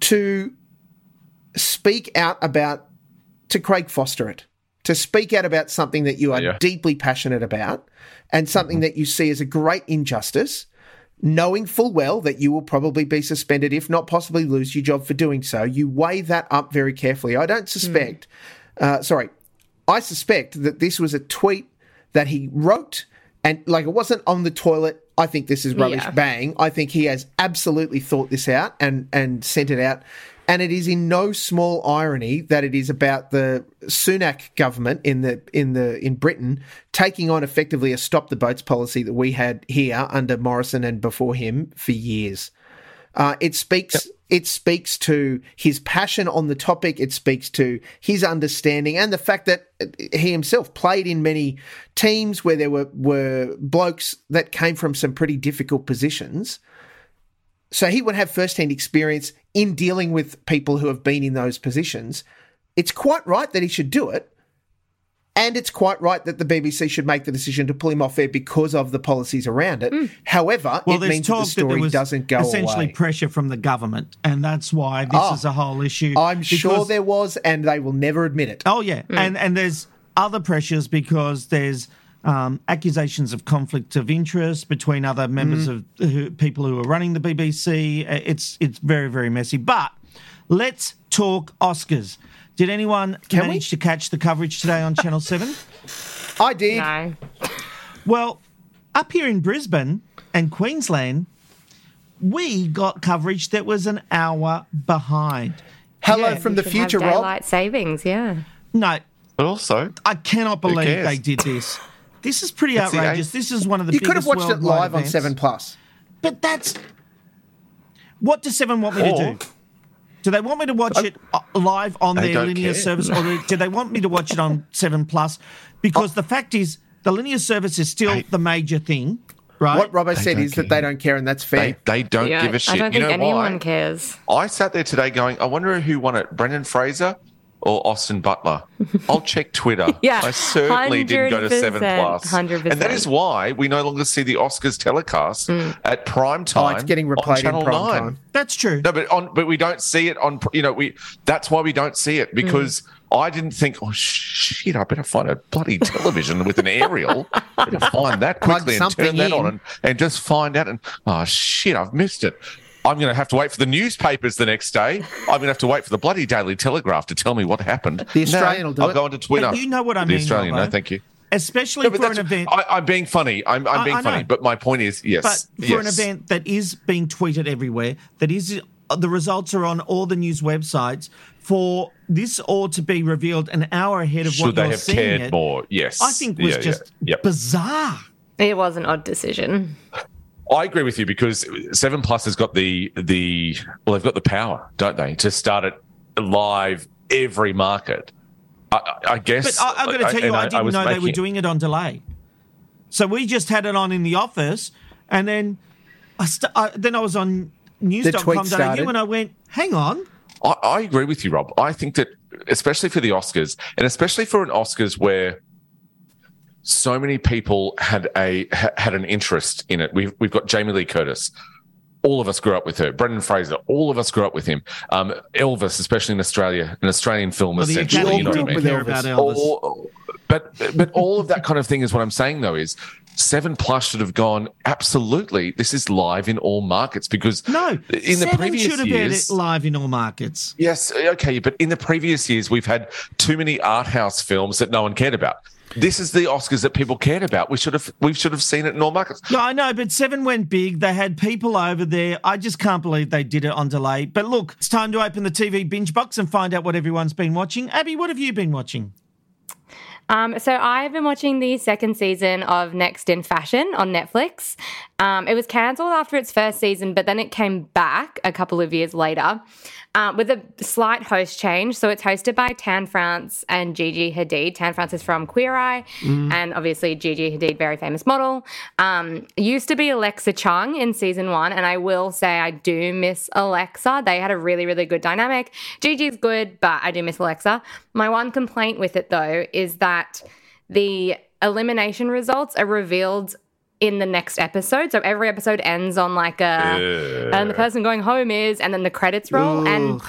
To speak out about, to Craig Foster it, to speak out about something that you are yeah. deeply passionate about and something mm-hmm. that you see as a great injustice knowing full well that you will probably be suspended, if not possibly lose your job for doing so. You weigh that up very carefully. I don't suspect, mm. uh, sorry, I suspect that this was a tweet that he wrote and like it wasn't on the toilet. I think this is rubbish. Yeah. Bang. I think he has absolutely thought this out and and sent it out. And it is in no small irony that it is about the Sunak government in the in the in Britain taking on effectively a stop the boats policy that we had here under Morrison and before him for years. Uh, it speaks. Yep. It speaks to his passion on the topic. It speaks to his understanding and the fact that he himself played in many teams where there were were blokes that came from some pretty difficult positions. So he would have first-hand experience in dealing with people who have been in those positions. It's quite right that he should do it. And it's quite right that the BBC should make the decision to pull him off air because of the policies around it. Mm. However, well, it means that the story that doesn't go essentially away. pressure from the government, and that's why this oh, is a whole issue. I'm sure there was, and they will never admit it. Oh yeah, mm. and and there's other pressures because there's um, accusations of conflict of interest between other members mm. of who, people who are running the BBC. It's it's very very messy. But let's talk Oscars. Did anyone Can manage we? to catch the coverage today on Channel Seven? I did. No. Well, up here in Brisbane and Queensland, we got coverage that was an hour behind. Hello yeah, from the future, have daylight Rob. savings, yeah. No. But also, I cannot believe they did this. This is pretty it's outrageous. This is one of the you could have watched it live events. on Seven Plus. But that's what does Seven want me or, to do? Do they want me to watch I, it uh, live on their linear care. service, or do they want me to watch it on Seven Plus? Because oh. the fact is, the linear service is still the major thing. Right. What Robbo said is care. that they don't care, and that's fair. They, they don't yeah, give a shit. I don't think you know anyone why? cares. I sat there today going, I wonder who won it, Brendan Fraser or Austin Butler. I'll check Twitter. yeah, I certainly didn't go to Seven Plus, 100%. and that is why we no longer see the Oscars telecast mm. at prime time. Oh, it's getting replayed Channel in prime 9. time. That's true. No, but on but we don't see it on. You know, we that's why we don't see it because. Mm. I didn't think, oh shit! I better find a bloody television with an aerial. better find that quickly and turn that in. on and, and just find out. And oh shit! I've missed it. I'm going to have to wait for the newspapers the next day. I'm going to have to wait for the bloody Daily Telegraph to tell me what happened. The Australian no, will do I'll it. go onto Twitter. But you know what I the mean. The Australian, no, thank you. Especially no, for an event. I, am being funny. I'm, I'm being funny. But my point is, yes. But for yes. an event that is being tweeted everywhere, that is the results are on all the news websites. For this all to be revealed an hour ahead of Should what they you're have seeing cared it, more? Yes, I think was yeah, just yeah. Yep. bizarre. It was an odd decision. I agree with you because Seven Plus has got the the well, they've got the power, don't they, to start it live every market. I, I guess. But I, am going to tell you, I, I didn't I know they were doing it on delay. So we just had it on in the office, and then I st- then I was on news.com.au and I went, hang on. I, I agree with you, Rob. I think that especially for the Oscars, and especially for an Oscars where so many people had a ha- had an interest in it. We've we've got Jamie Lee Curtis. All of us grew up with her. Brendan Fraser. All of us grew up with him. Um, Elvis, especially in Australia, an Australian film. Well, the essentially, Academy you know what I didn't mean? care about Elvis. All- but but all of that kind of thing is what I'm saying though is Seven Plus should have gone absolutely. This is live in all markets because No, in the Seven previous should have aired years it live in all markets. Yes, okay, but in the previous years, we've had too many art house films that no one cared about. This is the Oscars that people cared about. We should have we should have seen it in all markets. No, I know, but Seven went big. They had people over there. I just can't believe they did it on delay. But look, it's time to open the TV binge box and find out what everyone's been watching. Abby, what have you been watching? Um, so I've been watching the second season of Next in Fashion on Netflix. Um, it was cancelled after its first season, but then it came back a couple of years later uh, with a slight host change. So it's hosted by Tan France and Gigi Hadid. Tan France is from Queer Eye, and obviously Gigi Hadid, very famous model. Um, used to be Alexa Chung in season one, and I will say I do miss Alexa. They had a really, really good dynamic. Gigi's good, but I do miss Alexa. My one complaint with it though is that the elimination results are revealed in the next episode. So every episode ends on like uh, a, and the person going home is, and then the credits roll. And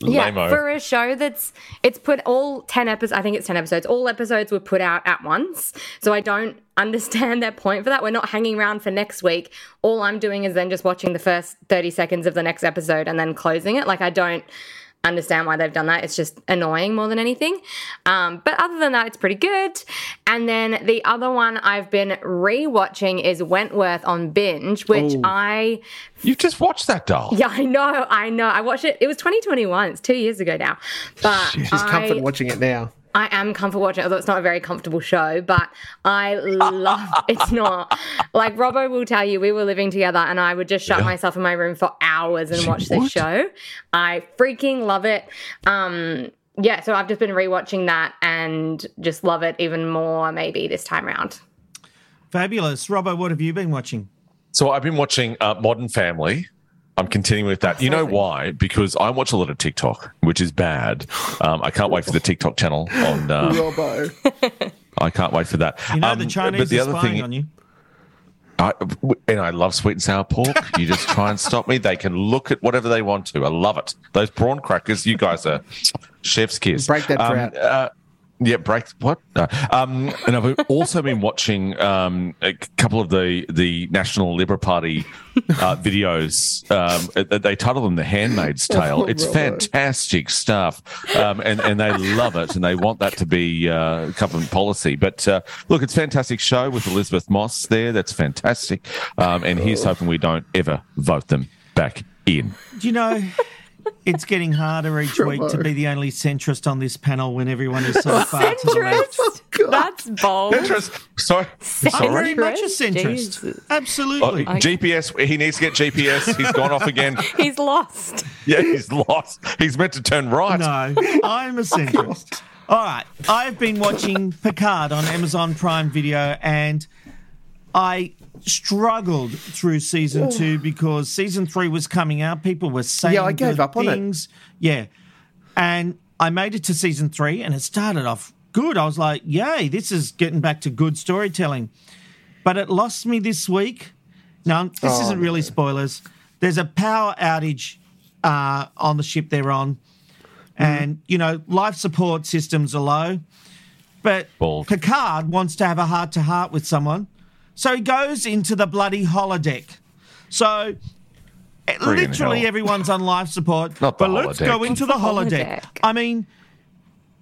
yeah, Lame-o. for a show that's it's put all 10 episodes, I think it's 10 episodes, all episodes were put out at once. So I don't understand their point for that. We're not hanging around for next week. All I'm doing is then just watching the first 30 seconds of the next episode and then closing it. Like I don't understand why they've done that. It's just annoying more than anything. Um, but other than that, it's pretty good. And then the other one I've been rewatching is Wentworth on binge, which I You've just watched that, doll. yeah, I know, I know. I watched it. It was 2021. It's two years ago now. But She's I, comfort watching it now. I am comfort watching, although it's not a very comfortable show. But I love. it's not like Robbo will tell you. We were living together, and I would just shut myself in my room for hours and watch this what? show. I freaking love it. Um, yeah, so I've just been rewatching that and just love it even more. Maybe this time around. Fabulous. Robbo, what have you been watching? So I've been watching uh, Modern Family. I'm continuing with that. You know why? Because I watch a lot of TikTok, which is bad. Um, I can't wait for the TikTok channel on. Uh, Robbo. I can't wait for that. You know Um, the Chinese but the other spying thing, on you. I, and I love sweet and sour pork. You just try and stop me. They can look at whatever they want to. I love it. Those prawn crackers, you guys are chef's kiss. Break that um. Uh, yeah, break what? No. Um, and I've also been watching um, a couple of the the National Liberal Party uh, videos. Um, they title them "The Handmaid's Tale." Oh, it's Robbo. fantastic stuff, um, and and they love it, and they want that to be uh, government policy. But uh, look, it's a fantastic show with Elisabeth Moss there. That's fantastic, um, and here's hoping we don't ever vote them back in. Do you know, it's getting harder each week to be the only centrist on this panel when everyone is so far to the left. Centrist. That's bold. Interest. Sorry, I'm sorry. very much a Centrist? centrist. Jesus. Oh, Absolutely. GPS. He needs to get GPS. He's gone off again. He's lost. Yeah, he's lost. He's meant to turn right. No, I'm a centrist. All right. I've been watching Picard on Amazon Prime Video and I struggled through season two because season three was coming out. People were saying Yeah, I gave good up on it. things. Yeah. And I made it to season three and it started off good. I was like, yay, this is getting back to good storytelling. But it lost me this week. Now, this Oh, isn't really spoilers. There's a power outage uh, on the ship they're on. And, you know, life support systems are low. But Bald. Picard wants to have a heart to heart with someone. So he goes into the bloody holodeck. So literally hell. everyone's on life support. Not the but let's holodeck. go into the holodeck. holodeck? I mean,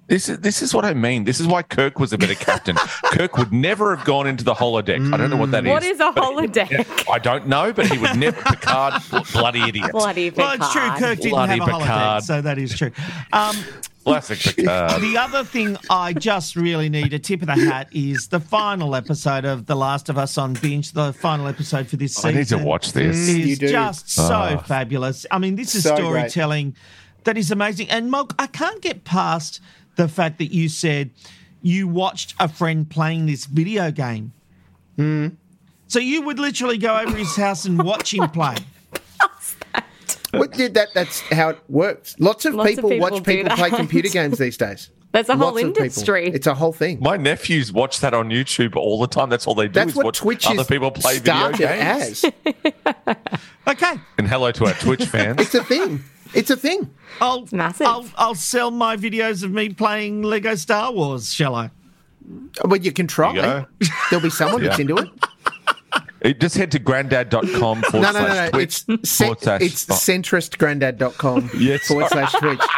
This is this is what I mean. This is why Kirk was a better captain. Kirk would never have gone into the holodeck. I don't know what that is. What is a but- holodeck? I don't know, but he would never. Picard, bloody idiot. Bloody well, it's true. Picard. Kirk didn't Bloody have a holodeck, Picard. so that is true. Um, Classic Picard. the other thing I just really need a tip of the hat is the final episode of The Last of Us on binge. The final episode for this season. I need to watch this. is You do. just so Ah. fabulous. I mean, this is So great. storytelling that is amazing. And Molk, I can't get past the fact that you said you watched a friend playing this video game. Hmm. So you would literally go over his house and watch him play. What did that? That's how it works. Lots of Lots of people, people watch do people play computer games these days. That's a whole Lots industry. It's a whole thing. My nephews watch that on YouTube all the time. That's all they do That's is what watch Twitch other is people play video games. as. Okay, And hello to our Twitch fans. It's a thing. It's a thing. I'll massive. I'll, I'll sell my videos of me playing Lego Star Wars. Shall I? Well, you can try. you. There'll be someone that's into it. It- Just head to granddad.com forward No, no, no, slash no. Twitch It's cen- forward slash. it's oh, centristgranddad.com Yes, forward slash Twitch.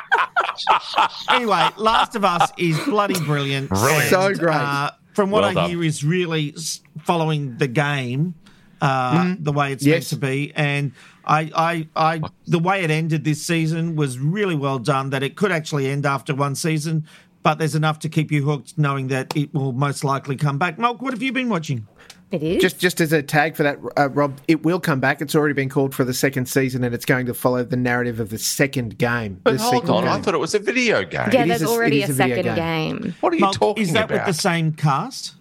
Anyway, Last of Us is bloody brilliant. Brilliant. So great. Uh, from what Well I done. hear, is really following the game uh, the way it's meant to be, and I, I, I, the way it ended this season was really well done. That it could actually end after one season, but there's enough to keep you hooked, knowing that it will most likely come back. Mark, what have you been watching? it is. Just just as a tag for that, uh, Rob, it will come back. It's already been called for the second season, and it's going to follow the narrative of the second game. But the hold sequel on, I thought it was a video game. yeah, it there's is a- already a, a second game. game. What are you Mark, talking about? is that about? with the same cast?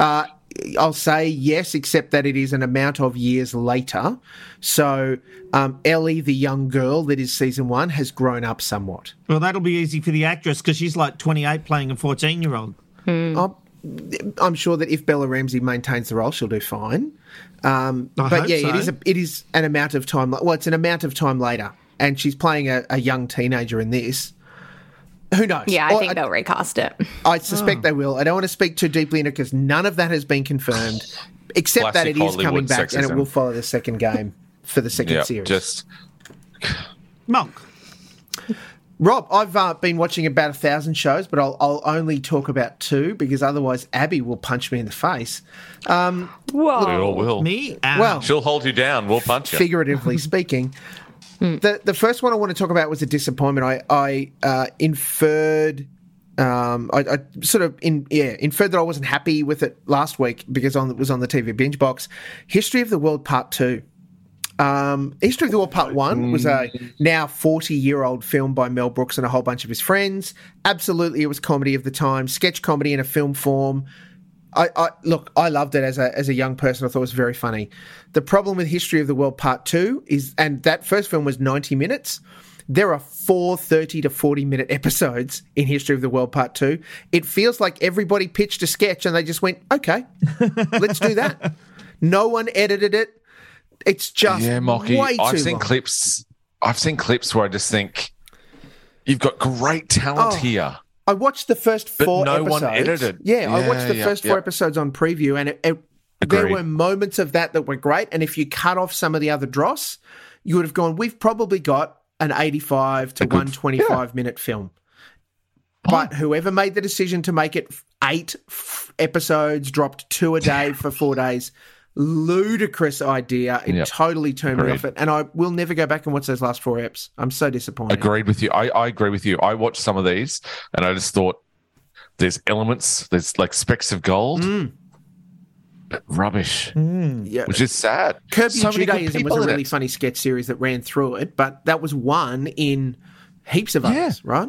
Uh, I'll say yes, except that it is an amount of years later. So um, Ellie, the young girl that is season one, has grown up somewhat. Well, that'll be easy for the actress because she's like 28 playing a 14 year old. I'm, I'm sure that if Bella Ramsey maintains the role, she'll do fine. Um, but yeah, so. is a, it is an amount of time. Well, it's an amount of time later, and she's playing a, a young teenager in this. Who knows? Yeah, I Or think they'll recast it. I suspect they will. I don't want to speak too deeply in it because none of that has been confirmed, except that Classic it is coming Hollywood back and it will follow the second game for the second Yeah, series. just monk. Rob, I've uh, been watching about a thousand shows, but I'll, I'll only talk about two because otherwise Abby will punch me in the face. Um, we all will. me, well, She'll hold you down. We'll punch you. figuratively speaking. The the first one I want to talk about was a disappointment. I I uh, inferred. Um, I, I sort of in yeah inferred that I wasn't happy with it last week because on it was on the TV binge box. History of the World Part Two. Um, History of the World Part One was a now forty year old film by Mel Brooks and a whole bunch of his friends. Absolutely, it was comedy of the time, sketch comedy in a film form. I, I look, I loved it as a as a young person. I thought it was very funny. The problem with History of the World Part Two is, and that first film was ninety minutes. There are four 30 to 40 minute episodes in History of the World Part 2. It feels like everybody pitched a sketch and they just went, okay, let's do that. No one edited it. It's just Yeah, Molky. way too I've seen long. clips. I've seen clips where I just think you've got great talent Oh. here. I watched the first four But no episodes. one edited. Yeah, I watched the yeah, first four episodes on preview, and it, it, there were moments of that that were great. And if you cut off some of the other dross, you would have gone. We've probably got an eighty-five to A good- one twenty-five minute film. But whoever made the decision to make it eight f- episodes, dropped two a day for four days, ludicrous idea. It Yep. totally turned me off it, and I will never go back and watch those last four eps. I'm so disappointed. Agreed with you. I, I agree with you. I watched some of these and I just thought there's elements, there's like specks of gold, Mm. but rubbish, Yeah. which is sad. Curb So Your Judaism was a really it. funny sketch series that ran through it, but that was one in heaps of Yeah. others, right?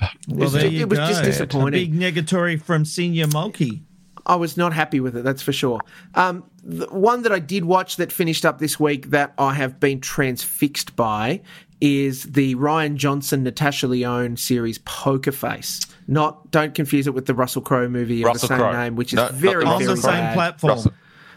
well, was there ju- you it was go. just disappointing. A big negatory from Senior Molky. I was not happy with it, that's for sure. Um, the one that I did watch that finished up this week that I have been transfixed by is the Rian Johnson Natasha Lyonne series Poker Face. Not don't confuse it with the Russell Crowe movie of the same Crowe. name, which is No, not the very, On very the same bad. platform. Russell-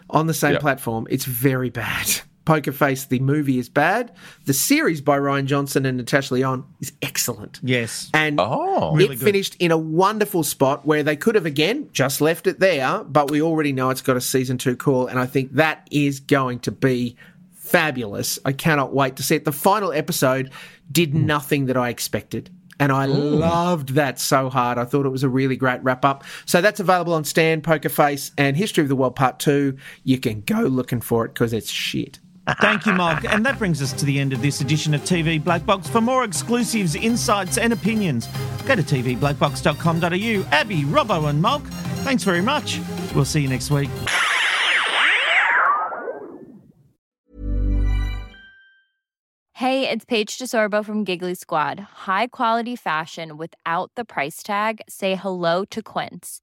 on the same Yeah. platform. It's very bad. Poker Face, the movie is bad. The series by Rian Johnson and Natasha Lyonne is excellent. Yes. And Oh. it Really finished in a wonderful spot where they could have again just left it there, but we already know it's got a season two call, and I think that is going to be fabulous. I cannot wait to see it. The final episode did hmm. nothing that I expected. And I loved that so hard. I thought it was a really great wrap up. So that's available on Stan, Poker Face, and History of the World Part 2. You can go looking for it because it's shit. Thank you, Mark. And that brings us to the end of this edition of TV Black Box. For more exclusives, insights, and opinions, go to tvblackbox.com.au. Abby, Robbo, and Mark, thanks very much. We'll see you next week. Hey, it's Paige DeSorbo from Giggly Squad. High quality fashion without the price tag. Say hello to Quince.